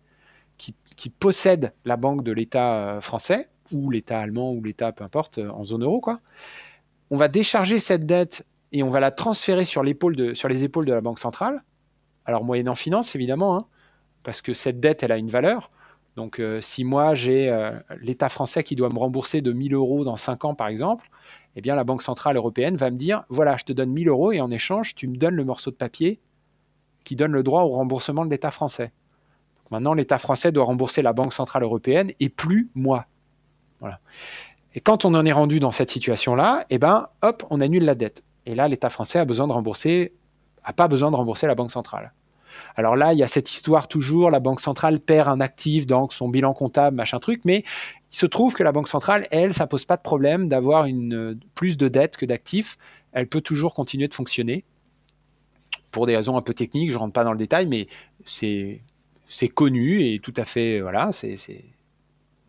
qui, qui possède la banque de l'État euh, français, ou l'État allemand, ou l'État, peu importe, euh, en zone euro, quoi. On va décharger cette dette et on va la transférer sur, les épaules de la Banque centrale. Alors, moyennant finance, évidemment, hein, parce que cette dette, elle a une valeur. Donc, euh, si moi, j'ai l'État français qui doit me rembourser de 1000 euros dans 5 ans, par exemple, eh bien, la Banque centrale européenne va me dire voilà, je te donne 1000 euros et en échange, tu me donnes le morceau de papier qui donne le droit au remboursement de l'État français. Maintenant, l'État français doit rembourser la Banque centrale européenne et plus moi. Et quand on en est rendu dans cette situation-là, eh ben, hop, on annule la dette. Et là, l'État français a besoin de rembourser, a pas besoin de rembourser la Banque centrale. Alors là, il y a cette histoire toujours, la Banque centrale perd un actif dans son bilan comptable, machin truc, mais il se trouve que la Banque centrale, elle, ça pose pas de problème d'avoir plus de dettes que d'actifs. Elle peut toujours continuer de fonctionner pour des raisons un peu techniques. Je rentre pas dans le détail, mais c'est c'est connu et tout à fait voilà, c'est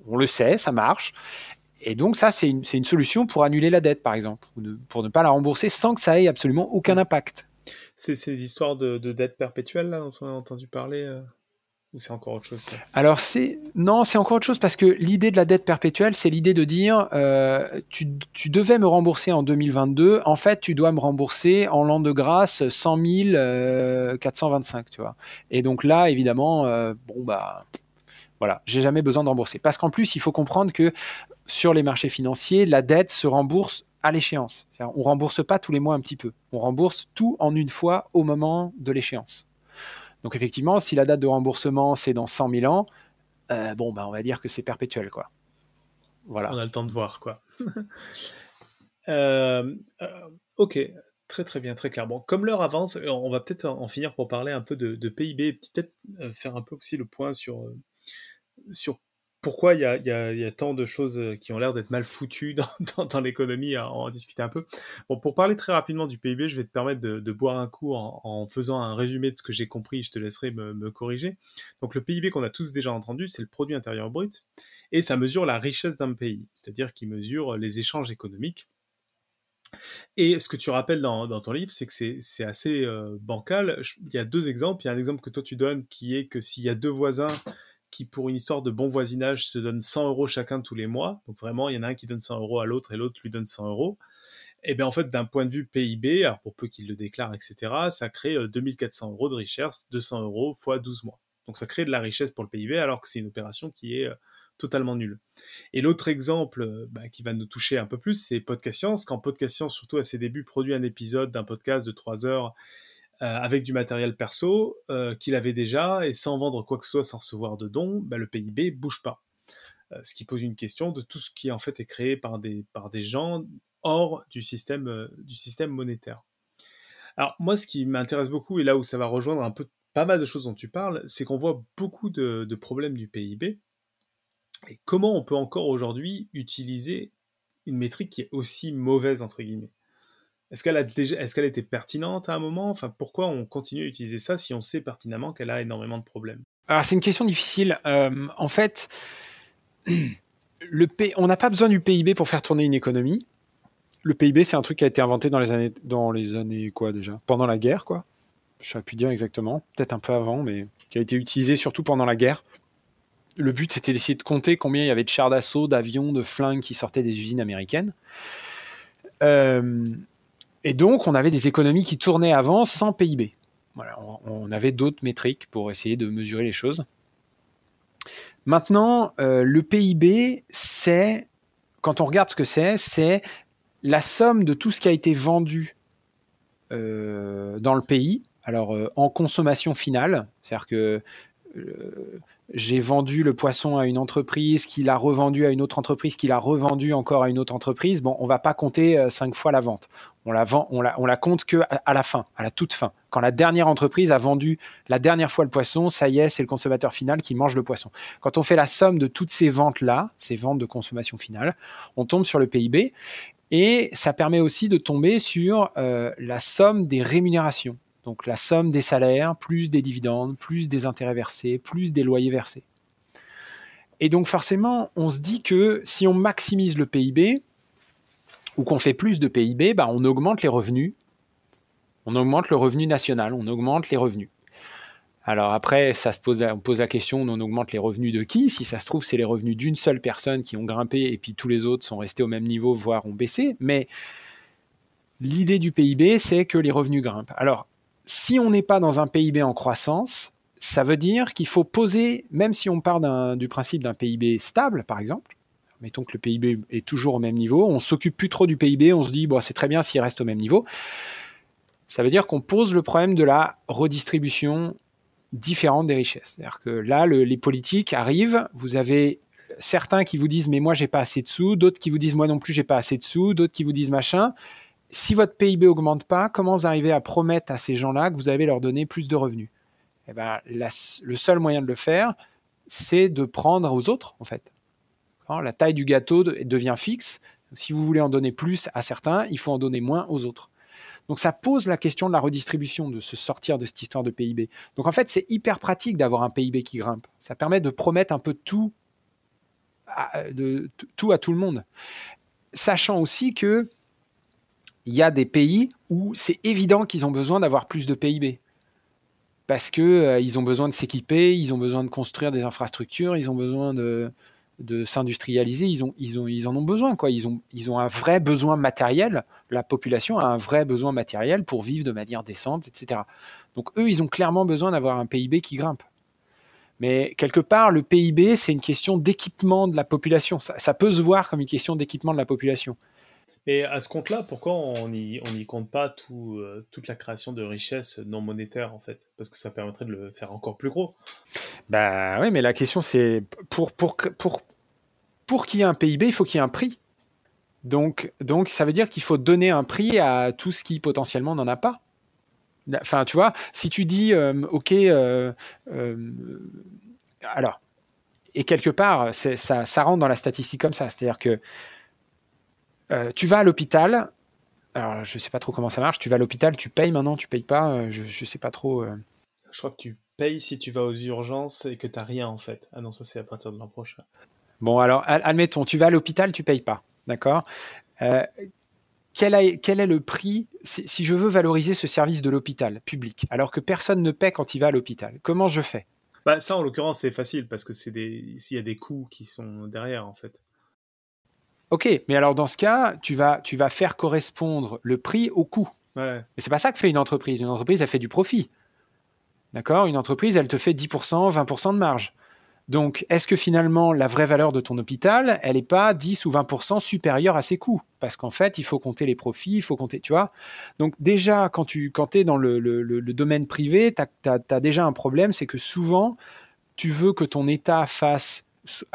on le sait, ça marche. Et donc ça, c'est une, une solution pour annuler la dette, par exemple, ou de- pour ne pas la rembourser sans que ça ait absolument aucun impact. C'est des histoires de, de dette perpétuelle là, dont on a entendu parler euh, Ou c'est encore autre chose Alors c'est non, c'est encore autre chose parce que l'idée de la dette perpétuelle, c'est l'idée de dire euh, tu, tu devais me rembourser en 2022, en fait tu dois me rembourser en l'an de grâce 100 000 euh, 425, tu vois. Et donc là, évidemment, euh, bon bah voilà, j'ai jamais besoin de rembourser. Parce qu'en plus, il faut comprendre que sur les marchés financiers, la dette se rembourse à l'échéance. On rembourse pas tous les mois un petit peu. On rembourse tout en une fois au moment de l'échéance. Donc effectivement, si la date de remboursement c'est dans 100 000 ans, euh, bon bah on va dire que c'est perpétuel quoi. Voilà. On a le temps de voir, quoi. Euh, euh, ok, très très bien, très clair. Bon, comme l'heure avance, on va peut-être en finir pour parler un peu de, de PIB, peut-être faire un peu aussi le point sur, sur pourquoi il y a, tant de choses euh, qui ont l'air d'être mal foutues dans, l'économie, à en discuter un peu. Bon, pour parler très rapidement du PIB, je vais te permettre de, boire un coup en, faisant un résumé de ce que j'ai compris, je te laisserai me, corriger. Donc le PIB qu'on a tous déjà entendu, c'est le produit intérieur brut et ça mesure la richesse d'un pays, c'est-à-dire qu'il mesure les échanges économiques. Et ce que tu rappelles dans, ton livre, c'est que c'est assez euh, bancal. Il y a deux exemples. Il y a un exemple que toi tu donnes qui est que s'il y a deux voisins qui, pour une histoire de bon voisinage, se donnent 100 euros chacun tous les mois, donc vraiment il y en a un qui donne 100 euros à l'autre et l'autre lui donne 100 euros, et bien en fait d'un point de vue PIB, alors pour peu qu'il le déclare, etc., ça crée euh, 2400 euros de richesse, 200 euros fois 12 mois. Donc ça crée de la richesse pour le PIB alors que c'est une opération qui est euh, totalement nulle. Et l'autre exemple euh, bah, qui va nous toucher un peu plus, c'est Podcast Science. Quand Podcast Science, surtout à ses débuts, produit un épisode d'un podcast de 3 heures euh, avec du matériel perso euh, qu'il avait déjà et sans vendre quoi que ce soit, sans recevoir de dons, bah, le PIB bouge pas. Euh, ce qui pose une question de tout ce qui en fait est créé par des, par des gens hors du système, euh, du système monétaire. Alors moi, ce qui m'intéresse beaucoup et là où ça va rejoindre un peu pas mal de choses dont tu parles, c'est qu'on voit beaucoup de, de problèmes du PIB et comment on peut encore aujourd'hui utiliser une métrique qui est aussi mauvaise entre guillemets? Est-ce qu'elle a déjà, était pertinente à un moment? Enfin, pourquoi on continue à utiliser ça si on sait pertinemment qu'elle a énormément de problèmes? Alors c'est une question difficile. Euh, en fait, le P- on n'a pas besoin du PIB pour faire tourner une économie. Le PIB, c'est un truc qui a été inventé dans les années, dans les années quoi déjà? Pendant la guerre, quoi. Je sais plus dire exactement. Peut-être un peu avant, mais qui a été utilisé surtout pendant la guerre. Le but, c'était d'essayer de compter combien il y avait de chars d'assaut, d'avions, de flingues qui sortaient des usines américaines. Euh, et donc, on avait des économies qui tournaient avant sans PIB. On, avait d'autres métriques pour essayer de mesurer les choses. Maintenant, euh, le PIB, c'est, quand on regarde ce que c'est, c'est la somme de tout ce qui a été vendu euh, dans le pays, alors euh, en consommation finale, c'est-à-dire que j'ai vendu le poisson à une entreprise, qui l'a revendu à une autre entreprise, qui l'a revendu encore à une autre entreprise. Bon, on va pas compter cinq fois la vente. On la, la, compte que à, à la fin, à la toute fin. Quand la dernière entreprise a vendu la dernière fois le poisson, ça y est, c'est le consommateur final qui mange le poisson. Quand on fait la somme de toutes ces ventes-là, ces ventes de consommation finale, on tombe sur le PIB et ça permet aussi de tomber sur euh, la somme des rémunérations. Donc la somme des salaires, plus des dividendes, plus des intérêts versés, plus des loyers versés. Et donc forcément, on se dit que si on maximise le PIB, ou qu'on fait plus de PIB, bah, on augmente les revenus, on augmente le revenu national, on augmente les revenus. Alors après, ça se pose, on pose la question, on augmente les revenus de qui? Si ça se trouve, c'est les revenus d'une seule personne qui ont grimpé et puis tous les autres sont restés au même niveau, voire ont baissé. Mais l'idée du PIB, c'est que les revenus grimpent. Alors, si on n'est pas dans un PIB en croissance, ça veut dire qu'il faut poser, même si on part du principe d'un PIB stable, par exemple, mettons que le PIB est toujours au même niveau, on s'occupe plus trop du PIB, on se dit, bon, c'est très bien s'il reste au même niveau. Ça veut dire qu'on pose le problème de la redistribution différentes des richesses. C'est-à-dire que là, les politiques arrivent, vous avez certains qui vous disent mais moi j'ai pas assez de sous, d'autres qui vous disent moi non plus j'ai pas assez de sous, d'autres qui vous disent machin. Si votre PIB augmente pas, comment vous arrivez à promettre à ces gens-là que vous allez leur donner plus de revenus? Eh ben, le seul moyen de le faire, c'est de prendre aux autres en fait. La taille du gâteau devient fixe. Si vous voulez en donner plus à certains, il faut en donner moins aux autres. Donc ça pose la question de la redistribution, de se sortir de cette histoire de PIB. Donc en fait, c'est hyper pratique d'avoir un PIB qui grimpe. Ça permet de promettre un peu tout à, de, tout à tout le monde. Sachant aussi que il y a des pays où c'est évident qu'ils ont besoin d'avoir plus de PIB. Parce qu'ils euh, ont besoin de s'équiper, ils ont besoin de construire des infrastructures, ils ont besoin de, de s'industrialiser, ils, en ont besoin. Quoi. Ils, ont, ils ont un vrai besoin matériel. La population a un vrai besoin matériel pour vivre de manière décente, etc. Donc eux, ils ont clairement besoin d'avoir un PIB qui grimpe. Mais quelque part, le PIB, c'est une question d'équipement de la population. Ça, peut se voir comme une question d'équipement de la population. Et à ce compte-là, pourquoi on n'y compte pas euh, toute la création de richesses non monétaires, en fait? Parce que ça permettrait de le faire encore plus gros. Bah oui, mais la question, c'est pour, pour, pour, pour qu'il y ait un PIB, il faut qu'il y ait un prix. Donc, donc ça veut dire qu'il faut donner un prix à tout ce qui potentiellement n'en a pas. Enfin, tu vois, si tu dis, euh, OK, euh, alors, et quelque part, ça, ça rentre dans la statistique comme ça. C'est-à-dire que euh, tu vas à l'hôpital. Alors, je sais pas trop comment ça marche. Tu vas à l'hôpital, tu payes maintenant, tu payes pas. Euh, je, ne sais pas trop. Euh. Je crois que tu payes si tu vas aux urgences et que tu n'as rien en fait. Ah non, ça c'est à partir de l'an prochain. Bon, alors, admettons, tu vas à l'hôpital, tu payes pas. D'accord? Quel, est le prix si, je veux valoriser ce service de l'hôpital public, alors que personne ne paie quand il va à l'hôpital? Comment je fais? Bah, Ça, en l'occurrence, c'est facile parce que c'est des... s'il y a des coûts qui sont derrière, en fait. Ok, mais alors dans ce cas, tu vas, tu vas faire correspondre le prix au coût. Ouais. Mais c'est pas ça que fait une entreprise. Une entreprise, elle fait du profit. D'accord? Une entreprise, elle te fait 10%, 20% de marge. Donc, est-ce que finalement, la vraie valeur de ton hôpital, elle n'est pas 10 ou 20% supérieure à ses coûts? Parce qu'en fait, il faut compter les profits, il faut compter, tu vois? Donc, déjà, quand tu quand es dans le, le, domaine privé, tu as, as, déjà un problème, c'est que souvent, tu veux que ton État fasse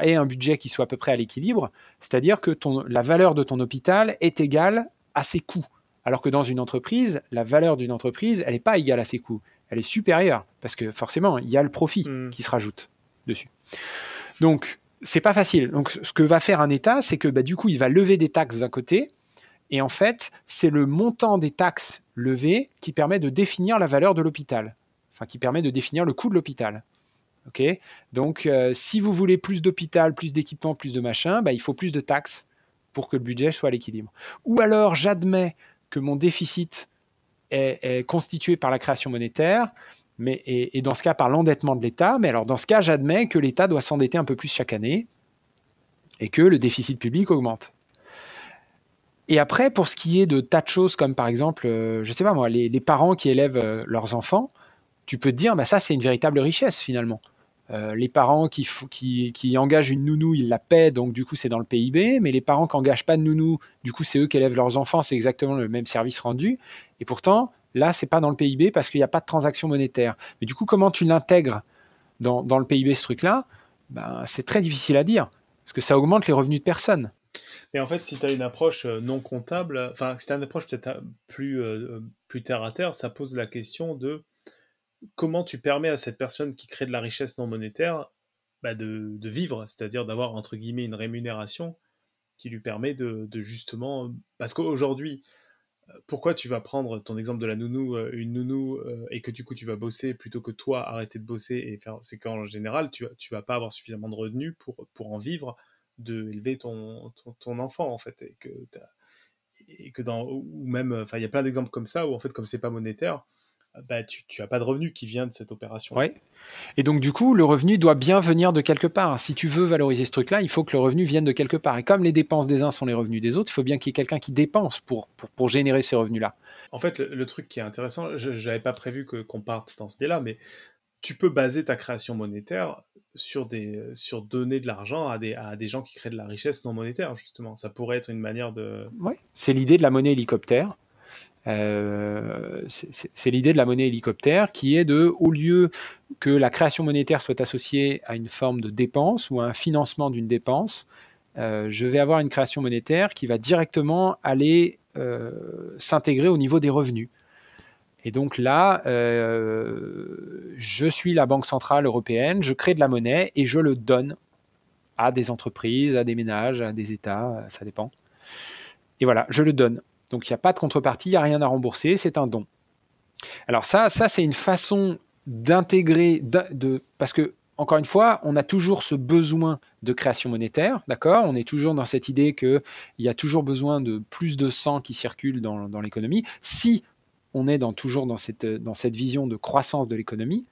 ait un budget qui soit à peu près à l'équilibre, c'est-à-dire que ton, la valeur de ton hôpital est égale à ses coûts. Alors que dans une entreprise, la valeur d'une entreprise, elle n'est pas égale à ses coûts, elle est supérieure, parce que forcément, il y a le profit hmm. qui se rajoute dessus. Donc, c'est pas facile. Donc, ce que va faire un État, c'est que bah, du coup, il va lever des taxes d'un côté, et en fait, c'est le montant des taxes levées qui permet de définir la valeur de l'hôpital, enfin, qui permet de définir le coût de l'hôpital. Donc, euh, si vous voulez plus d'hôpital, plus d'équipements, plus de machin, bah, il faut plus de taxes pour que le budget soit à l'équilibre. Ou alors, j'admets que mon déficit est, constitué par la création monétaire, mais, et, dans ce cas par l'endettement de l'État. Mais alors, dans ce cas, j'admets que l'État doit s'endetter un peu plus chaque année et que le déficit public augmente. Et après, pour ce qui est de tas de choses comme par exemple, euh, je sais pas moi, les, parents qui élèvent euh, leurs enfants, tu peux te dire, bah, ça c'est une véritable richesse finalement. Euh, les parents qui, engagent une nounou, ils la paient, donc du coup c'est dans le PIB, mais les parents qui n'engagent pas de nounou, du coup c'est eux qui élèvent leurs enfants, c'est exactement le même service rendu. Et pourtant, là, c'est pas dans le PIB parce qu'il n'y a pas de transaction monétaire. Mais du coup, comment tu l'intègres dans, le PIB, ce truc-là? Ben, C'est très difficile à dire, parce que ça augmente les revenus de personne. Mais en fait, si tu as une approche euh, non comptable, enfin, si tu as une approche peut-être euh, plus terre à terre, ça pose la question de comment tu permets à cette personne qui crée de la richesse non monétaire bah, de, vivre, c'est-à-dire d'avoir entre guillemets une rémunération qui lui permet de, justement... Parce qu'aujourd'hui, euh, pourquoi tu vas prendre ton exemple de la nounou, euh, une nounou, euh, et que du coup tu vas bosser plutôt que toi arrêter de bosser et faire... C'est qu'en général, tu, tu vas pas avoir suffisamment de revenus pour, pour en vivre, de élever ton, ton, enfant en fait, et que, que dans... Ou même... Enfin, il y a plein d'exemples comme ça, où en fait, comme c'est pas monétaire, bah, tu n'as pas de revenu qui vient de cette opération. Ouais. Et donc, du coup, le revenu doit bien venir de quelque part. Si tu veux valoriser ce truc-là, il faut que le revenu vienne de quelque part. Et comme les dépenses des uns sont les revenus des autres, il faut bien qu'il y ait quelqu'un qui dépense pour, pour, générer ces revenus-là. En fait, le, truc qui est intéressant, je n'avais pas prévu qu'on parte dans ce biais-là, mais tu peux baser ta création monétaire sur, des, sur donner de l'argent à des, à des gens qui créent de la richesse non monétaire, justement. Ça pourrait être une manière de... Oui, c'est l'idée de la monnaie hélicoptère. Euh, c'est l'idée de la monnaie hélicoptère qui est de, au lieu que la création monétaire soit associée à une forme de dépense ou à un financement d'une dépense, euh, je vais avoir une création monétaire qui va directement aller euh, s'intégrer au niveau des revenus. Et donc là, je suis la Banque centrale européenne, je crée de la monnaie et je le donne à des entreprises, à des ménages, à des États, ça dépend. Et voilà, je le donne. Donc il n'y a pas de contrepartie, il n'y a rien à rembourser, c'est un don. Alors ça, ça c'est une façon d'intégrer, parce que encore une fois, on a toujours ce besoin de création monétaire, d'accord? On est toujours dans cette idée qu'il y a toujours besoin de plus de sang qui circule dans, l'économie. Si on est toujours dans cette, vision de croissance de l'économie,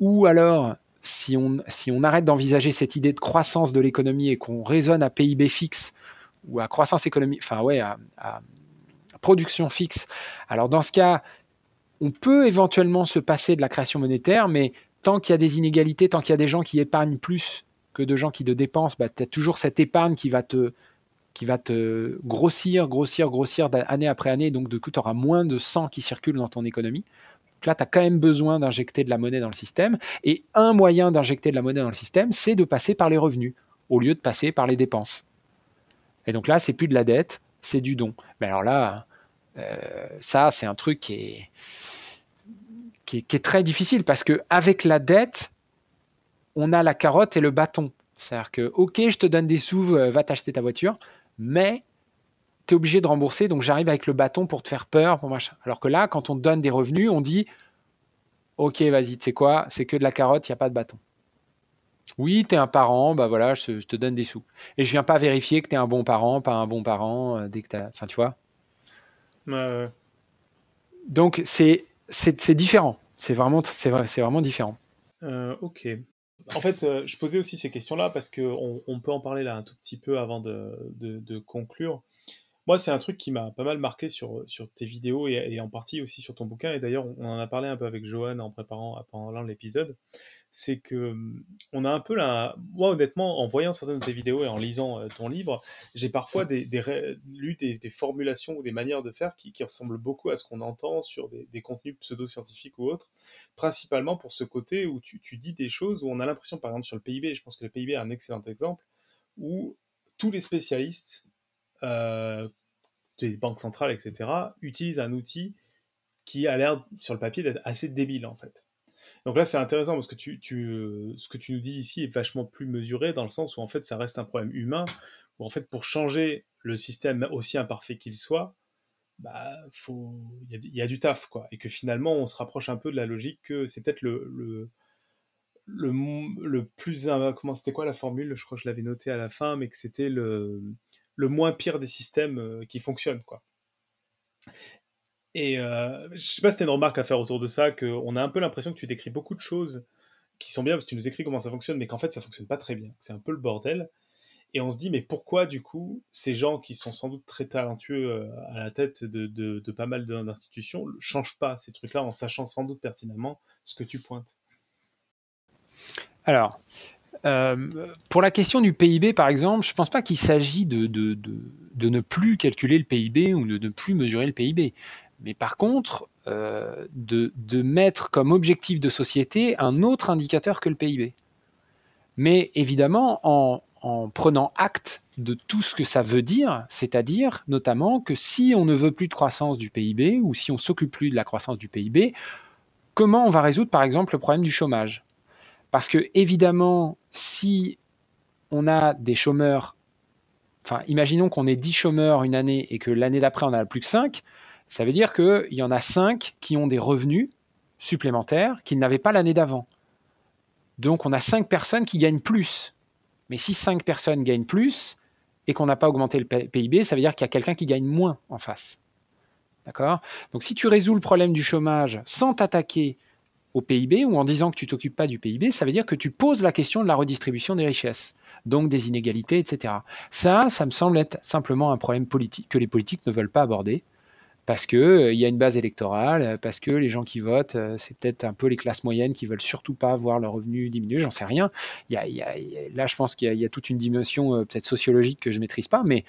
ou alors si on, si on arrête d'envisager cette idée de croissance de l'économie et qu'on raisonne à PIB fixe ou à croissance économique, enfin ouais, à, production fixe. Alors dans ce cas, on peut éventuellement se passer de la création monétaire, mais tant qu'il y a des inégalités, tant qu'il y a des gens qui épargnent plus que de gens qui de dépensent, bah, tu as toujours cette épargne qui va te qui va te grossir, grossir, grossir année après année. Donc, de coup, tu auras moins de sang qui circule dans ton économie. Donc là, tu as quand même besoin d'injecter de la monnaie dans le système. Et un moyen d'injecter de la monnaie dans le système, c'est de passer par les revenus, au lieu de passer par les dépenses. Et donc là, c'est plus de la dette, c'est du don. Mais alors là, ça, c'est un truc qui est, très difficile parce qu'avec la dette, on a la carotte et le bâton. C'est-à-dire que, ok, je te donne des sous, euh, va t'acheter ta voiture, mais tu es obligé de rembourser, donc j'arrive avec le bâton pour te faire peur, pour machin. Alors que là, quand on te donne des revenus, on dit, ok, vas-y, tu sais quoi, c'est que de la carotte, il n'y a pas de bâton. Oui, tu es un parent, bah voilà, je, te donne des sous. Et je viens pas vérifier que tu es un bon parent, pas un bon parent, euh, dès que tu Enfin, tu vois donc c'est différent. C'est vraiment, vraiment différent. Euh, ok. En fait, euh, je posais aussi ces questions-là parce qu'on on peut en parler là un tout petit peu avant de, conclure. Moi, c'est un truc qui m'a pas mal marqué sur, sur tes vidéos et, en partie aussi sur ton bouquin. Et d'ailleurs, on en a parlé un peu avec Johan en préparant pendant l'épisode c'est que on a un peu là. Moi, honnêtement, en voyant certaines de tes vidéos et en lisant ton livre, j'ai parfois des, lu des, formulations ou des manières de faire qui, ressemblent beaucoup à ce qu'on entend sur des, contenus pseudo-scientifiques ou autres, principalement pour ce côté où tu, dis des choses où on a l'impression, par exemple, sur le PIB, je pense que le PIB est un excellent exemple, où tous les spécialistes des banques centrales, etc., utilisent un outil qui a l'air, sur le papier, d'être assez débile, en fait. Donc là, c'est intéressant parce que tu, tu, ce que tu nous dis ici est vachement plus mesuré dans le sens où en fait, ça reste un problème humain. Où en fait, pour changer le système aussi imparfait qu'il soit, bah, faut, il y, a du taf quoi, et que finalement, on se rapproche un peu de la logique que c'est peut-être le, le le, le, plus comment c'était quoi la formule? Je crois que je l'avais noté à la fin mais que c'était le, le moins pire des systèmes euh, qui fonctionnent quoi et euh, je sais pas si tu une remarque à faire autour de ça, qu'on a un peu l'impression que tu décris beaucoup de choses qui sont bien parce que tu nous écris comment ça fonctionne, mais qu'en fait ça fonctionne pas très bien. C'est un peu le bordel. Et on se dit, mais pourquoi du coup ces gens qui sont sans doute très talentueux euh, à la tête de, de, pas mal d'institutions changent pas ces trucs-là en sachant sans doute pertinemment ce que tu pointes? Alors, euh, pour la question du PIB, par exemple, je ne pense pas qu'il s'agit de, de, de, ne plus calculer le PIB ou de ne plus mesurer le PIB. Mais par contre, euh, de, mettre comme objectif de société un autre indicateur que le PIB. Mais évidemment, en, prenant acte de tout ce que ça veut dire, c'est-à-dire notamment que si on ne veut plus de croissance du PIB ou si on s'occupe plus de la croissance du PIB, comment on va résoudre par exemple le problème du chômage? Parce que évidemment, si on a des chômeurs, enfin imaginons qu'on ait 10 chômeurs une année et que l'année d'après on a plus que 5, ça veut dire qu'il y en a 5 qui ont des revenus supplémentaires qu'ils n'avaient pas l'année d'avant. Donc on a 5 personnes qui gagnent plus. Mais si 5 personnes gagnent plus et qu'on n'a pas augmenté le PIB, ça veut dire qu'il y a quelqu'un qui gagne moins en face. D'accord? Donc si tu résous le problème du chômage sans t'attaquer au PIB ou en disant que tu t'occupes pas du PIB, ça veut dire que tu poses la question de la redistribution des richesses, donc des inégalités, etc. Ça, ça me semble être simplement un problème politique que les politiques ne veulent pas aborder parce que euh, y a une base électorale, parce que les gens qui votent, euh, c'est peut-être un peu les classes moyennes qui veulent surtout pas voir leurs revenus diminuer, j'en sais rien. Là, je pense qu'il y, a- toute une dimension euh, peut-être sociologique que je maîtrise pas, mais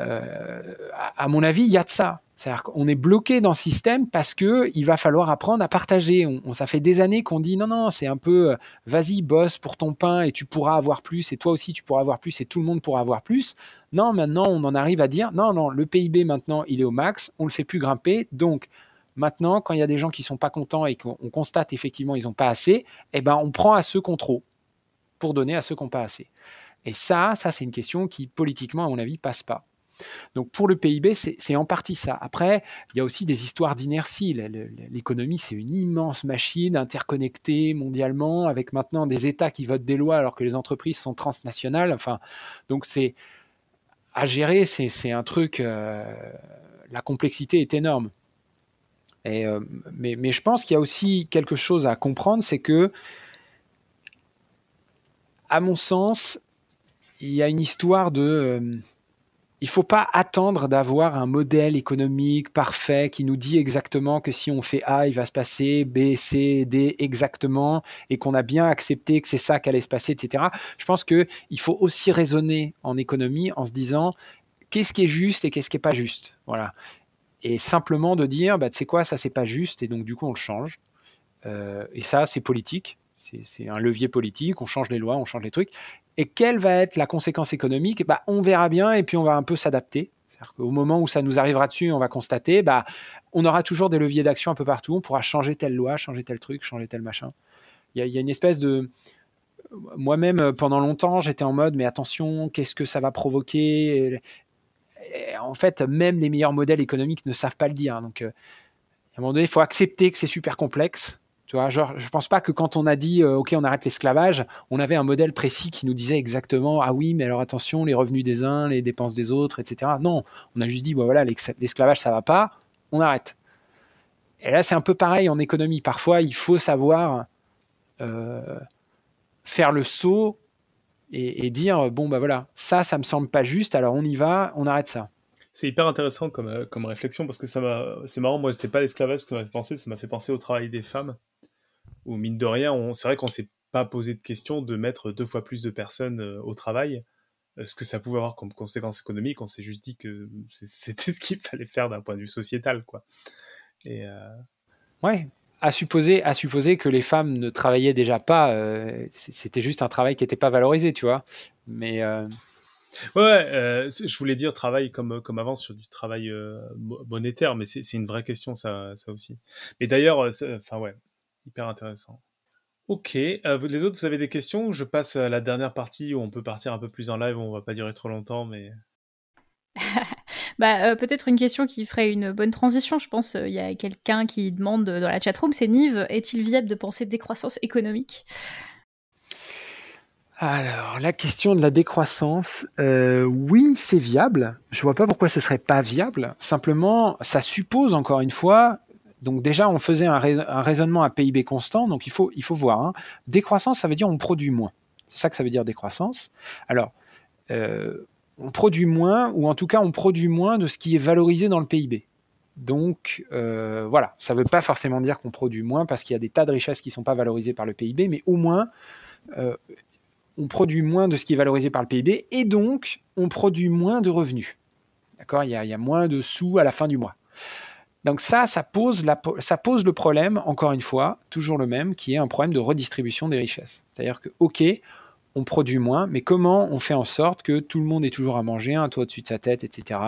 euh, à mon avis, il y a de ça. C'est-à-dire qu'on est bloqué dans ce système parce que il va falloir apprendre à partager. On, ça fait des années qu'on dit non, non, c'est un peu euh, vas-y, bosse pour ton pain et tu pourras avoir plus, et toi aussi tu pourras avoir plus, et tout le monde pourra avoir plus. Non, maintenant on en arrive à dire non, non, le PIB maintenant il est au max, on le fait plus grimper. Donc maintenant, quand il y a des gens qui sont pas contents et qu'on on constate effectivement ils n'ont pas assez, eh ben on prend à ceux qui ont trop pour donner à ceux qui n'ont pas assez. Et ça, ça c'est une question qui politiquement à mon avis passe pas. Donc pour le PIB, c'est en partie ça. Après, il y a aussi des histoires d'inertie. L'économie, c'est une immense machine interconnectée mondialement, avec maintenant des États qui votent des lois alors que les entreprises sont transnationales. Enfin, donc c'est à gérer, c'est un truc. euh, la complexité est énorme. Euh, mais, mais je pense qu'il y a aussi quelque chose à comprendre, c'est que, à mon sens, il y a une histoire de euh, il ne faut pas attendre d'avoir un modèle économique parfait qui nous dit exactement que si on fait A, il va se passer B, C, D exactement, et qu'on a bien accepté que c'est ça qu'allait se passer, etc. Je pense qu'il faut aussi raisonner en économie en se disant qu'est-ce qui est juste et qu'est-ce qui n'est pas juste? Voilà. Et simplement de dire, bah, tu sais quoi, ça c'est pas juste, et donc du coup on le change. Euh, et ça, c'est politique. C'est un levier politique. On change les lois, on change les trucs. Et quelle va être la conséquence économique? Bah, On verra bien et puis on va un peu s'adapter. Qu'au moment où ça nous arrivera dessus, on va constater, bah, on aura toujours des leviers d'action un peu partout. On pourra changer telle loi, changer tel truc, changer tel machin. Il y a, une espèce de. Moi-même, pendant longtemps, j'étais en mode, mais attention, qu'est-ce que ça va provoquer? En fait, même les meilleurs modèles économiques ne savent pas le dire. Donc, euh, à un moment donné, il faut accepter que c'est super complexe. Tu vois, genre, je pense pas que quand on a dit euh, OK, on arrête l'esclavage, on avait un modèle précis qui nous disait exactement ah oui, mais alors attention, les revenus des uns, les dépenses des autres, etc. Non, on a juste dit bon, voilà, l'esclavage ça va pas, on arrête. Et là, c'est un peu pareil en économie. Parfois, il faut savoir euh, faire le saut et, et dire bon bah voilà, ça, ça me semble pas juste, alors on y va, on arrête ça. C'est hyper intéressant comme, euh, comme réflexion parce que ça m'a. C'est marrant, moi, c'est pas l'esclavage que ça m'a fait penser, ça m'a fait penser au travail des femmes. Où, mine de rien, on... c'est vrai qu'on s'est pas posé de question de mettre deux fois plus de personnes euh, au travail. Euh, ce que ça pouvait avoir comme conséquence économique, on s'est juste dit que c'était ce qu'il fallait faire d'un point de vue sociétal, quoi. Et euh, Ouais. À supposer, à supposer que les femmes ne travaillaient déjà pas, euh, c'était juste un travail qui n'était pas valorisé, tu vois. Mais euh, Ouais, euh, je voulais dire travail comme, comme avant sur du travail mo- monétaire, mais c'est une vraie question, ça, ça aussi. Mais d'ailleurs, enfin ouais, hyper intéressant. Ok, euh, vous- les autres, vous avez des questions ou je passe à la dernière partie où on peut partir un peu plus en live, on va pas durer trop longtemps, mais... Bah, euh, peut-être une question qui ferait une bonne transition, je pense. Il y a quelqu'un qui demande dans la chatroom, c'est Nive, est-il viable de penser décroissance économique? Alors, la question de la décroissance, euh, oui, c'est viable. Je vois pas pourquoi ce serait pas viable. Simplement, ça suppose encore une fois. Donc déjà, on faisait un, rais- un raisonnement à PIB constant. Donc il faut, voir. hein. Décroissance, ça veut dire on produit moins. C'est ça que ça veut dire décroissance. Alors, euh, on produit moins, ou en tout cas, on produit moins de ce qui est valorisé dans le PIB. Donc euh, voilà, ça ne veut pas forcément dire qu'on produit moins parce qu'il y a des tas de richesses qui ne sont pas valorisées par le PIB, mais au moins euh, on produit moins de ce qui est valorisé par le PIB et donc on produit moins de revenus. D'accord? Il y a moins de sous à la fin du mois. Donc ça, ça pose, le problème, encore une fois, toujours le même, qui est un problème de redistribution des richesses. C'est-à-dire que, OK, on produit moins, mais comment on fait en sorte que tout le monde ait toujours à manger, un toit au-dessus de sa tête, etc.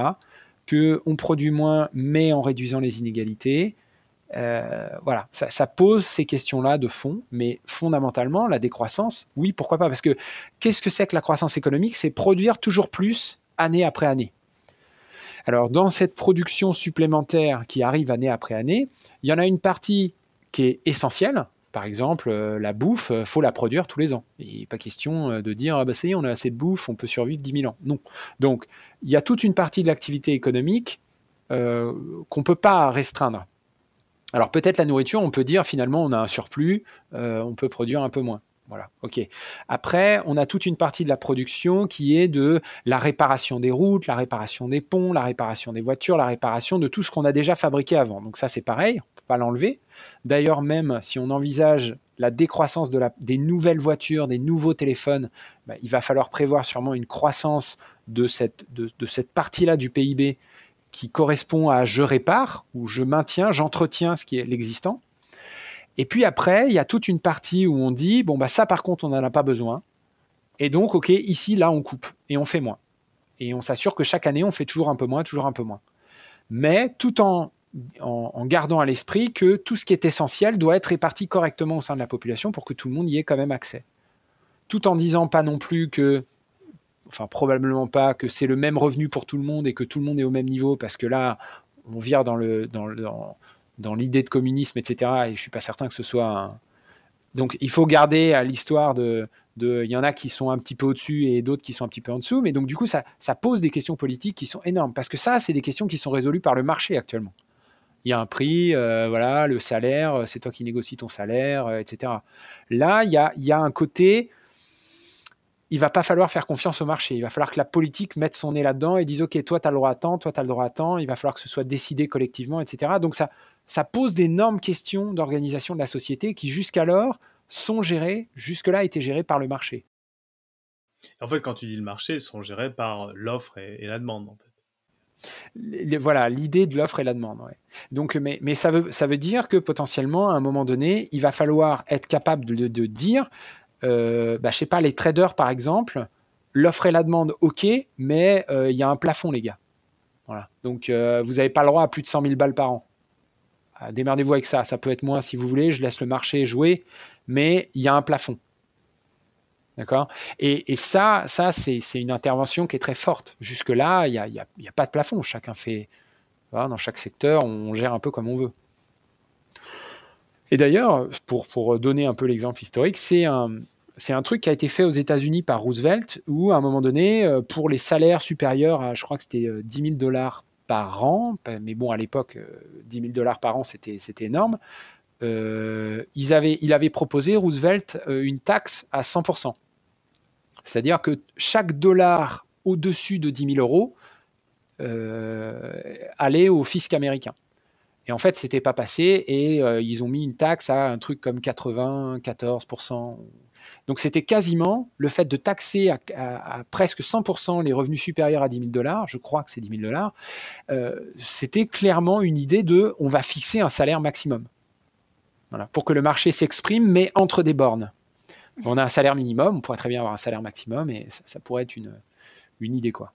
Que on produit moins, mais en réduisant les inégalités. Euh, voilà, ça pose ces questions-là de fond, mais fondamentalement, la décroissance, oui, pourquoi pas Parce que qu'est-ce que c'est que la croissance économique? C'est produire toujours plus année après année. Alors, dans cette production supplémentaire qui arrive année après année, il y en a une partie qui est essentielle. Par exemple, euh, la bouffe, il faut la produire tous les ans. Il n'est pas question euh, de dire, ah bah ça y est, on a assez de bouffe, on peut survivre 10 000 ans. Non. Donc, il y a toute une partie de l'activité économique euh, qu'on ne peut pas restreindre. Alors peut-être la nourriture, on peut dire finalement on a un surplus, euh, on peut produire un peu moins. Voilà, ok. Après, on a toute une partie de la production qui est de la réparation des routes, la réparation des ponts, la réparation des voitures, la réparation de tout ce qu'on a déjà fabriqué avant. Donc ça, c'est pareil, on ne peut pas l'enlever. D'ailleurs, même si on envisage la décroissance des nouvelles voitures, des nouveaux téléphones, bah, il va falloir prévoir sûrement une croissance de cette, de cette partie-là du PIB qui correspond à je répare ou je maintiens, j'entretiens ce qui est l'existant. Et puis après, il y a toute une partie où on dit, bon, bah ça par contre, on n'en a pas besoin. Et donc, OK, ici, là, on coupe et on fait moins. Et on s'assure que chaque année, on fait toujours un peu moins, toujours un peu moins. Mais tout en, gardant à l'esprit que tout ce qui est essentiel doit être réparti correctement au sein de la population pour que tout le monde y ait quand même accès. Tout en disant pas non plus que, enfin probablement pas, que c'est le même revenu pour tout le monde et que tout le monde est au même niveau, parce que là, on vire dans le, dans, le, dans, dans l'idée de communisme, etc. Et je suis pas certain que ce soit. Donc il faut garder à l'histoire de. Il y en a qui sont un petit peu au-dessus et d'autres qui sont un petit peu en dessous. Mais donc du coup, ça, pose des questions politiques qui sont énormes. Parce que ça, c'est des questions qui sont résolues par le marché actuellement. Il y a un prix, euh, voilà, le salaire, c'est toi qui négocies ton salaire, euh, etc. Là, il y a, il y a un côté il va pas falloir faire confiance au marché. Il va falloir que la politique mette son nez là-dedans et dise OK, toi, tu as le droit à temps, toi, tu as le droit à temps. Il va falloir que ce soit décidé collectivement, etc. Donc, ça, ça pose d'énormes questions d'organisation de la société qui, jusqu'alors, sont gérées, jusque-là, étaient gérées par le marché. En fait, quand tu dis le marché, ils sont gérés par l'offre et, la demande, en fait. Voilà, l'idée de l'offre et la demande. Donc, mais, mais ça, veut, ça veut dire que potentiellement, à un moment donné, il va falloir être capable de, de dire euh, bah, je sais pas, les traders par exemple, l'offre et la demande, ok, mais euh, il y a un plafond, les gars. Voilà. Donc euh, vous n'avez pas le droit à plus de 100 000 balles par an. Ah, démerdez-vous avec ça. Ça peut être moins si vous voulez. Je laisse le marché jouer, mais il y a un plafond. D'accord? Et, ça, ça c'est une intervention qui est très forte. Jusque-là, il n'y a, y a, pas de plafond. Chacun fait. Dans chaque secteur, on gère un peu comme on veut. Et d'ailleurs, pour, donner un peu l'exemple historique, c'est un, c'est un truc qui a été fait aux États-Unis par Roosevelt, où à un moment donné, euh, pour les salaires supérieurs à, je crois que c'était 10 euh, 000 dollars par an, mais bon, à l'époque, 10 euh, 000 dollars par an, c'était, énorme. Euh, ils avaient, il avait proposé, Roosevelt, une taxe à 100%. C'est-à-dire que chaque dollar au-dessus de 10 000 euros euh, allait au fisc américain. Et en fait, c'était pas passé et euh, ils ont mis une taxe à un truc comme 94%. Donc c'était quasiment le fait de taxer à, presque 100% les revenus supérieurs à 10 000 dollars, je crois que c'est 10 000 dollars, euh, c'était clairement une idée de on va fixer un salaire maximum. Pour que le marché s'exprime, mais entre des bornes. On a un salaire minimum, on pourrait très bien avoir un salaire maximum, et ça, ça pourrait être une, une idée. quoi.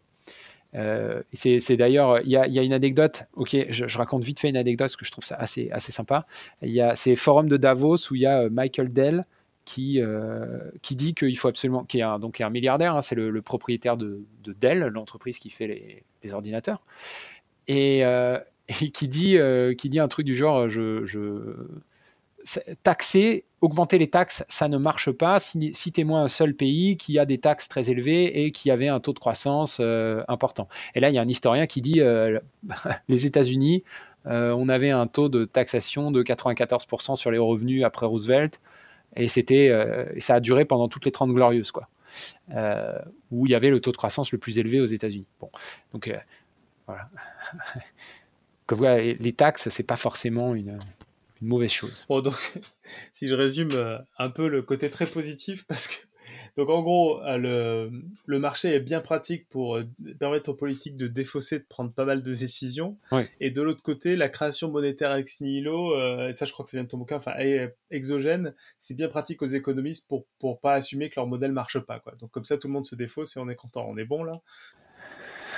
Euh, c'est d'ailleurs, il y, y a, une anecdote, ok, je, je, raconte vite fait une anecdote parce que je trouve ça assez, assez sympa. Il y a ces forums de Davos où il y a euh, Michael Dell qui, euh, qui dit qu'il faut absolument, qui est un, donc un milliardaire, hein, c'est le, propriétaire de, de Dell, l'entreprise qui fait les, ordinateurs, et, euh, et, qui, dit, euh, qui dit un truc du genre, taxer, augmenter les taxes, ça ne marche pas. Citez-moi un seul pays qui a des taxes très élevées et qui avait un taux de croissance important. Et là, il y a un historien qui dit les États-Unis, on avait un taux de taxation de 94% sur les revenus après Roosevelt, et c'était, euh, ça a duré pendant toutes les 30 glorieuses, quoi. Euh, où il y avait le taux de croissance le plus élevé aux États-Unis. Bon, donc euh, voilà. Comme voyez, les taxes, c'est pas forcément une une mauvaise chose. Bon, donc, si je résume euh, un peu le côté très positif, parce que, donc en gros, euh, le, le marché est bien pratique pour euh, permettre aux politiques de défausser, de prendre pas mal de décisions. Ouais. Et de l'autre côté, la création monétaire ex nihilo, euh, et ça je crois que c'est bien de ton bouquin, enfin exogène, c'est bien pratique aux économistes pour, pour pas assumer que leur modèle marche pas. Quoi. Donc comme ça, tout le monde se défausse et on est content. On est bon là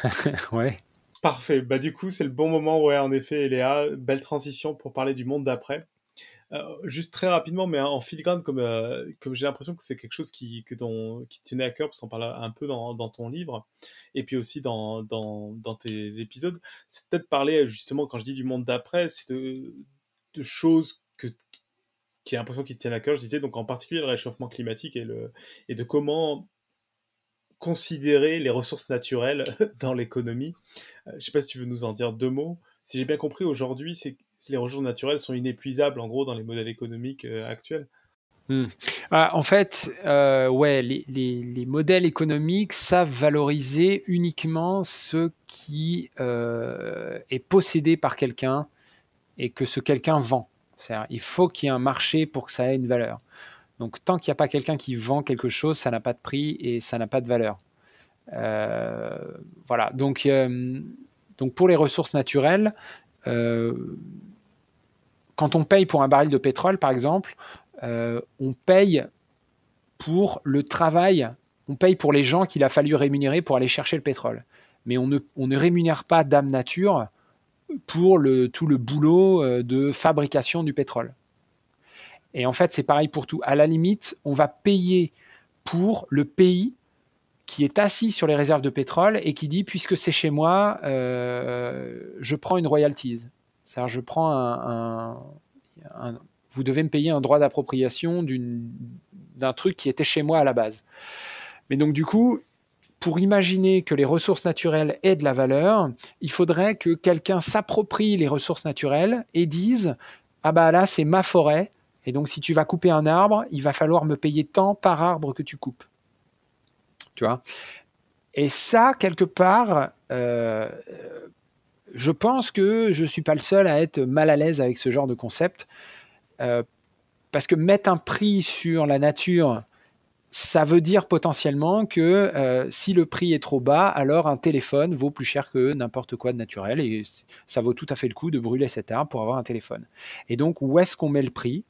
Ouais. Parfait. Bah, du coup, c'est le bon moment, ouais, en effet, Léa. Belle transition pour parler du monde d'après. Juste très rapidement, mais en filigrane, comme, euh, comme j'ai l'impression que c'est quelque chose qui, que dont, qui tenait à cœur, parce qu'on parle un peu dans, dans, ton livre, et puis aussi dans, dans, dans tes épisodes, c'est peut-être parler, justement, quand je dis du monde d'après, c'est de, de, choses que, qui a l'impression qui te tiennent à cœur, je disais, donc en particulier le réchauffement climatique et, le, et de comment considérer les ressources naturelles dans l'économie. Euh, je ne sais pas si tu veux nous en dire deux mots. Si j'ai bien compris, aujourd'hui, c'est les ressources naturelles sont inépuisables, en gros, dans les modèles économiques euh, actuels. Hmm. Ah, en fait, euh, ouais, les, modèles économiques savent valoriser uniquement ce qui est possédé par quelqu'un et que ce quelqu'un vend. Il faut qu'il y ait un marché pour que ça ait une valeur. Donc tant qu'il n'y a pas quelqu'un qui vend quelque chose, ça n'a pas de prix et ça n'a pas de valeur. Euh, voilà. Donc, euh, donc pour les ressources naturelles, euh, quand on paye pour un baril de pétrole, par exemple, on paye pour le travail, on paye pour les gens qu'il a fallu rémunérer pour aller chercher le pétrole. Mais on ne, rémunère pas d'âme nature pour tout le boulot de fabrication du pétrole. Et en fait, c'est pareil pour tout. À la limite, on va payer pour le pays qui est assis sur les réserves de pétrole et qui dit puisque c'est chez moi, euh, je prends une royalties. C'est-à-dire, je prends un, Vous devez me payer un droit d'appropriation d'un truc qui était chez moi à la base. Mais donc, du coup, pour imaginer que les ressources naturelles aient de la valeur, il faudrait que quelqu'un s'approprie les ressources naturelles et dise Ah bah là, c'est ma forêt, et donc, si tu vas couper un arbre, il va falloir me payer tant par arbre que tu coupes. Tu vois Et ça, quelque part, euh, je pense que je ne suis pas le seul à être mal à l'aise avec ce genre de concept. Euh, parce que mettre un prix sur la nature, ça veut dire potentiellement que euh, si le prix est trop bas, alors un téléphone vaut plus cher que n'importe quoi de naturel et ça vaut tout à fait le coup de brûler cet arbre pour avoir un téléphone. Et donc, où est-ce qu'on met le prix?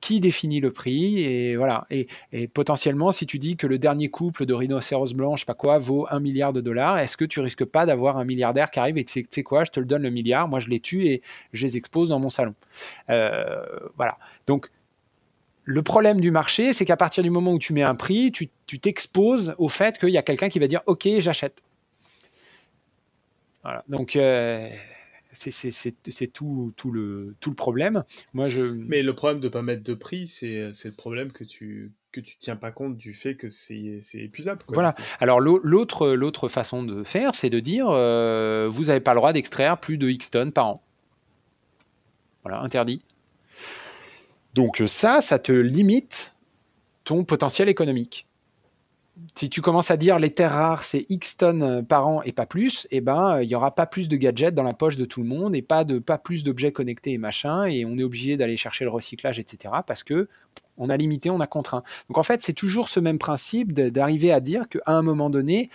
Qui définit le prix et voilà. Et, potentiellement si tu dis que le dernier couple de rhinocéros blancs je sais pas quoi vaut un milliard de dollars est-ce que tu risques pas d'avoir un milliardaire qui arrive et tu sais quoi je te le donne le milliard moi je les tue et je les expose dans mon salon. Euh, voilà. Donc le problème du marché c'est qu'à partir du moment où tu mets un prix tu t'exposes au fait qu'il y a quelqu'un qui va dire ok j'achète. Voilà. Donc euh, c'est tout, tout, le, tout le problème. Moi, je... Mais le problème de ne pas mettre de prix, c'est le problème que tu que tu tiens pas compte du fait que c'est épuisable. voilà. Alors l'autre façon de faire, c'est de dire euh, vous n'avez pas le droit d'extraire plus de X tonnes par an. Voilà, interdit. Donc ça, ça te limite ton potentiel économique si tu commences à dire les terres rares, c'est X tonnes euh, par an et pas plus, eh ben, euh, il n'y aura pas plus de gadgets dans la poche de tout le monde et pas, de, pas plus d'objets connectés et machin, et on est obligé d'aller chercher le recyclage, etc. parce que on a limité, on a contraint. Donc en fait, c'est toujours ce même principe d'arriver à dire qu'à un moment donné,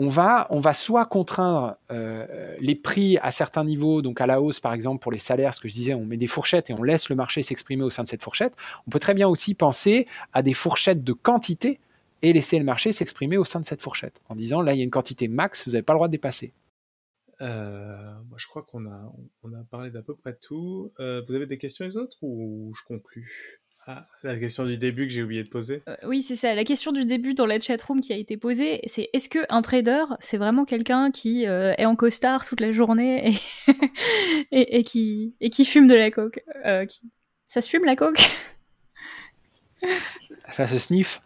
on va, on va soit contraindre euh, les prix à certains niveaux, donc à la hausse par exemple pour les salaires, ce que je disais, on met des fourchettes et on laisse le marché s'exprimer au sein de cette fourchette. On peut très bien aussi penser à des fourchettes de quantité et laisser le marché s'exprimer au sein de cette fourchette en disant là il y a une quantité max, vous n'avez pas le droit de dépasser. Euh, moi, je crois qu'on a, on a parlé d'à peu près tout. Euh, vous avez des questions les autres ou je conclus ah, la question du début que j'ai oublié de poser. Euh, oui, c'est ça. La question du début dans la chatroom qui a été posée, c'est est-ce que un trader, c'est vraiment quelqu'un qui est en costard toute la journée et, et, qui, et qui fume de la coke? Qui... Ça se fume la coke? Ça se sniffe.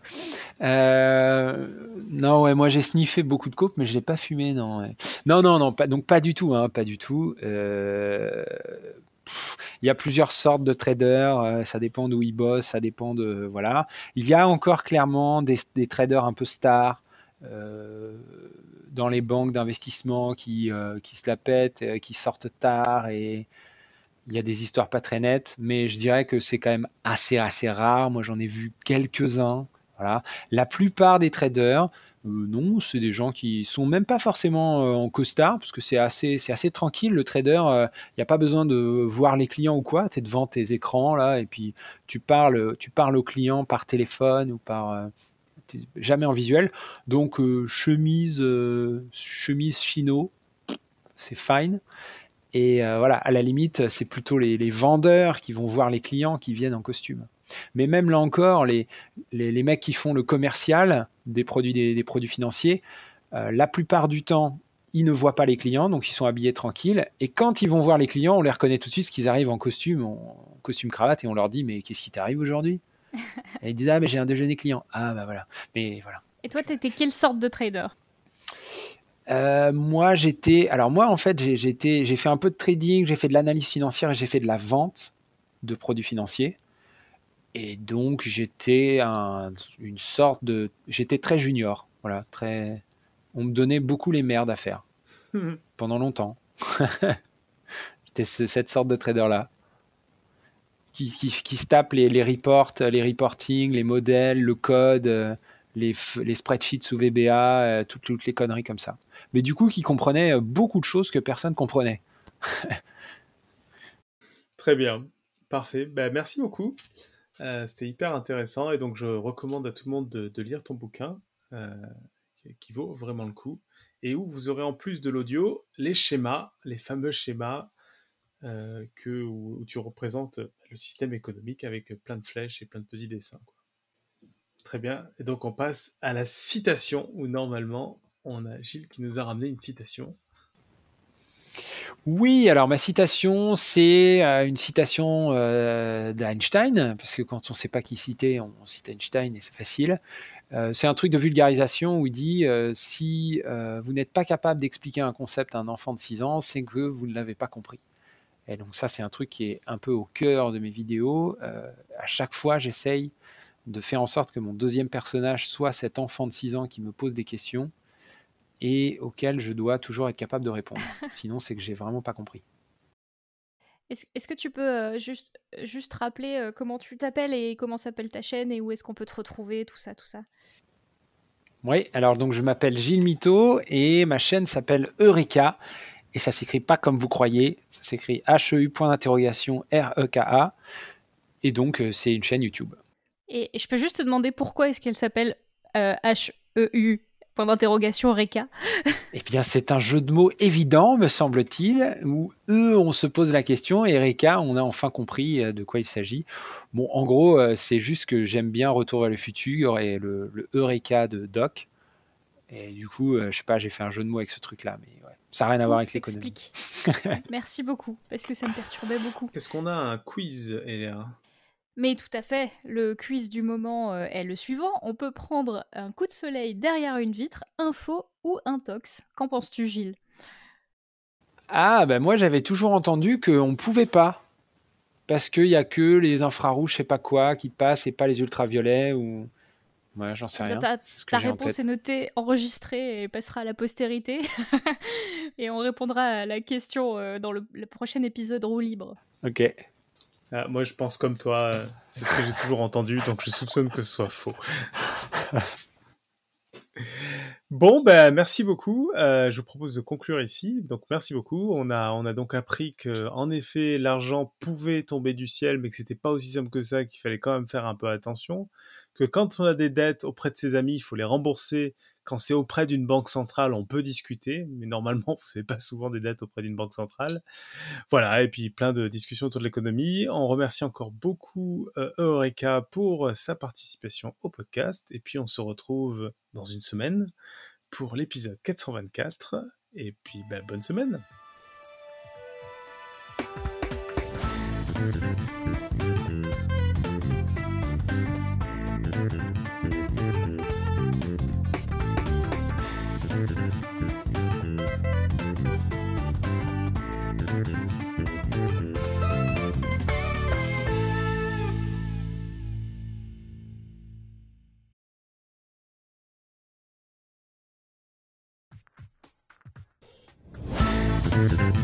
Euh, non, ouais, moi j'ai sniffé beaucoup de coke, mais je l'ai pas fumé, non. Non, non, non, pas, donc pas du tout, hein, pas du tout. Euh, il y a plusieurs sortes de traders, euh, ça dépend d'où ils bossent, ça dépend de voilà. Il y a encore clairement des, traders un peu stars dans les banques d'investissement qui, qui se la pètent, qui sortent tard et il y a des histoires pas très nettes, mais je dirais que c'est quand même assez assez rare. Moi, j'en ai vu quelques-uns. Voilà. La plupart des traders, euh, non, c'est des gens qui sont même pas forcément euh, en costard, parce que c'est assez, c'est assez tranquille. Le trader, il euh, n'y a pas besoin de voir les clients ou quoi. Tu es devant tes écrans là, et puis tu parles, tu parles aux clients par téléphone ou par jamais en visuel. Donc chemise, chemise chino, c'est fine. Et euh, voilà, à la limite, c'est plutôt les, vendeurs qui vont voir les clients qui viennent en costume. Mais même là encore, les, les, mecs qui font le commercial des produits, des, produits financiers, euh, la plupart du temps, ils ne voient pas les clients, donc ils sont habillés tranquilles. Et quand ils vont voir les clients, on les reconnaît tout de suite, parce qu'ils arrivent en costume, en costume cravate, et on leur dit mais qu'est-ce qui t'arrive aujourd'hui? Et ils disent ah mais j'ai un déjeuner client. Ah bah voilà. Mais voilà. Et toi, tu étais quelle sorte de trader? Euh, moi, j'étais. Alors, moi, en fait, j'ai fait un peu de trading, j'ai fait de l'analyse financière et j'ai fait de la vente de produits financiers. Et donc, j'étais un- une sorte de. J'étais très junior. Voilà, très. On me donnait beaucoup les merdes à faire pendant longtemps. J'étais ce- cette sorte de trader-là. Qui, qui, qui se tape les, les reports, les reporting, les modèles, le code, euh, les, spreadsheets sous VBA, euh, toutes, toutes les conneries comme ça. Mais du coup, qui comprenait euh, beaucoup de choses que personne comprenait. Très bien, parfait. Ben, merci beaucoup. Euh, C'était hyper intéressant et donc je recommande à tout le monde de, lire ton bouquin qui, vaut vraiment le coup et où vous aurez en plus de l'audio les schémas, les fameux schémas que, où, tu représentes le système économique avec plein de flèches et plein de petits dessins. Très bien. Et donc on passe à la citation où normalement on a Gilles qui nous a ramené une citation. Oui, alors ma citation, c'est euh, une citation euh, d'Einstein, parce que quand on ne sait pas qui citer, on, cite Einstein et c'est facile. Euh, c'est un truc de vulgarisation où il dit si vous n'êtes pas capable d'expliquer un concept à un enfant de 6 ans, c'est que vous ne l'avez pas compris. Et donc ça, c'est un truc qui est un peu au cœur de mes vidéos. À chaque fois, j'essaye de faire en sorte que mon deuxième personnage soit cet enfant de 6 ans qui me pose des questions et auquel je dois toujours être capable de répondre. Sinon, c'est que j'ai vraiment pas compris. Est-ce que tu peux euh, juste, juste rappeler euh, comment tu t'appelles et comment s'appelle ta chaîne et où est-ce qu'on peut te retrouver, tout ça, tout ça? Oui, alors donc je m'appelle Gilles Mito et ma chaîne s'appelle Eureka et ça s'écrit pas comme vous croyez, ça s'écrit HEU point d'interrogation R-E-K-A et donc euh, c'est une chaîne YouTube. Et, et je peux juste te demander pourquoi est-ce qu'elle s'appelle euh, H-E-U, point d'interrogation, Reka Eh bien, c'est un jeu de mots évident, me semble-t-il, où eux, on se pose la question et Eureka, on a enfin compris euh, de quoi il s'agit. Bon, en gros, euh, c'est juste que j'aime bien Retour vers le futur et le, le Eureka de Doc. Et du coup, euh, je sais pas, j'ai fait un jeu de mots avec ce truc-là, mais ouais, ça n'a rien à voir avec l'économie. Merci beaucoup, parce que ça me perturbait beaucoup. Qu'est-ce qu'on a un quiz, Eléa? Mais tout à fait, le quiz du moment euh, est le suivant. On peut prendre un coup de soleil derrière une vitre, info ou intox. Qu'en penses-tu, Gilles? Ah, ben moi, j'avais toujours entendu qu'on ne pouvait pas. Parce qu'il n'y a que les infrarouges, je sais pas quoi, qui passent et pas les ultraviolets ou. Ouais, j'en sais rien. Ta, réponse est notée, enregistrée et passera à la postérité. et on répondra à la question euh, dans le, le prochain épisode roue libre. Ok. Ah, Moi je pense comme toi, euh, c'est ce que j'ai toujours entendu, donc je soupçonne que ce soit faux. Bon, ben merci beaucoup. Euh, je vous propose de conclure ici. Donc merci beaucoup. On a, on a donc appris que, en effet, l'argent pouvait tomber du ciel, mais que c'était pas aussi simple que ça, qu'il fallait quand même faire un peu attention. Que quand on a des dettes auprès de ses amis, il faut les rembourser. Quand c'est auprès d'une banque centrale, on peut discuter, mais normalement, vous n'avez pas souvent des dettes auprès d'une banque centrale. Voilà, et puis plein de discussions autour de l'économie. On remercie encore beaucoup euh, Eureka pour sa participation au podcast. Et puis on se retrouve dans une semaine pour l'épisode 424. Et puis bah, bonne semaine. Mm-hmm.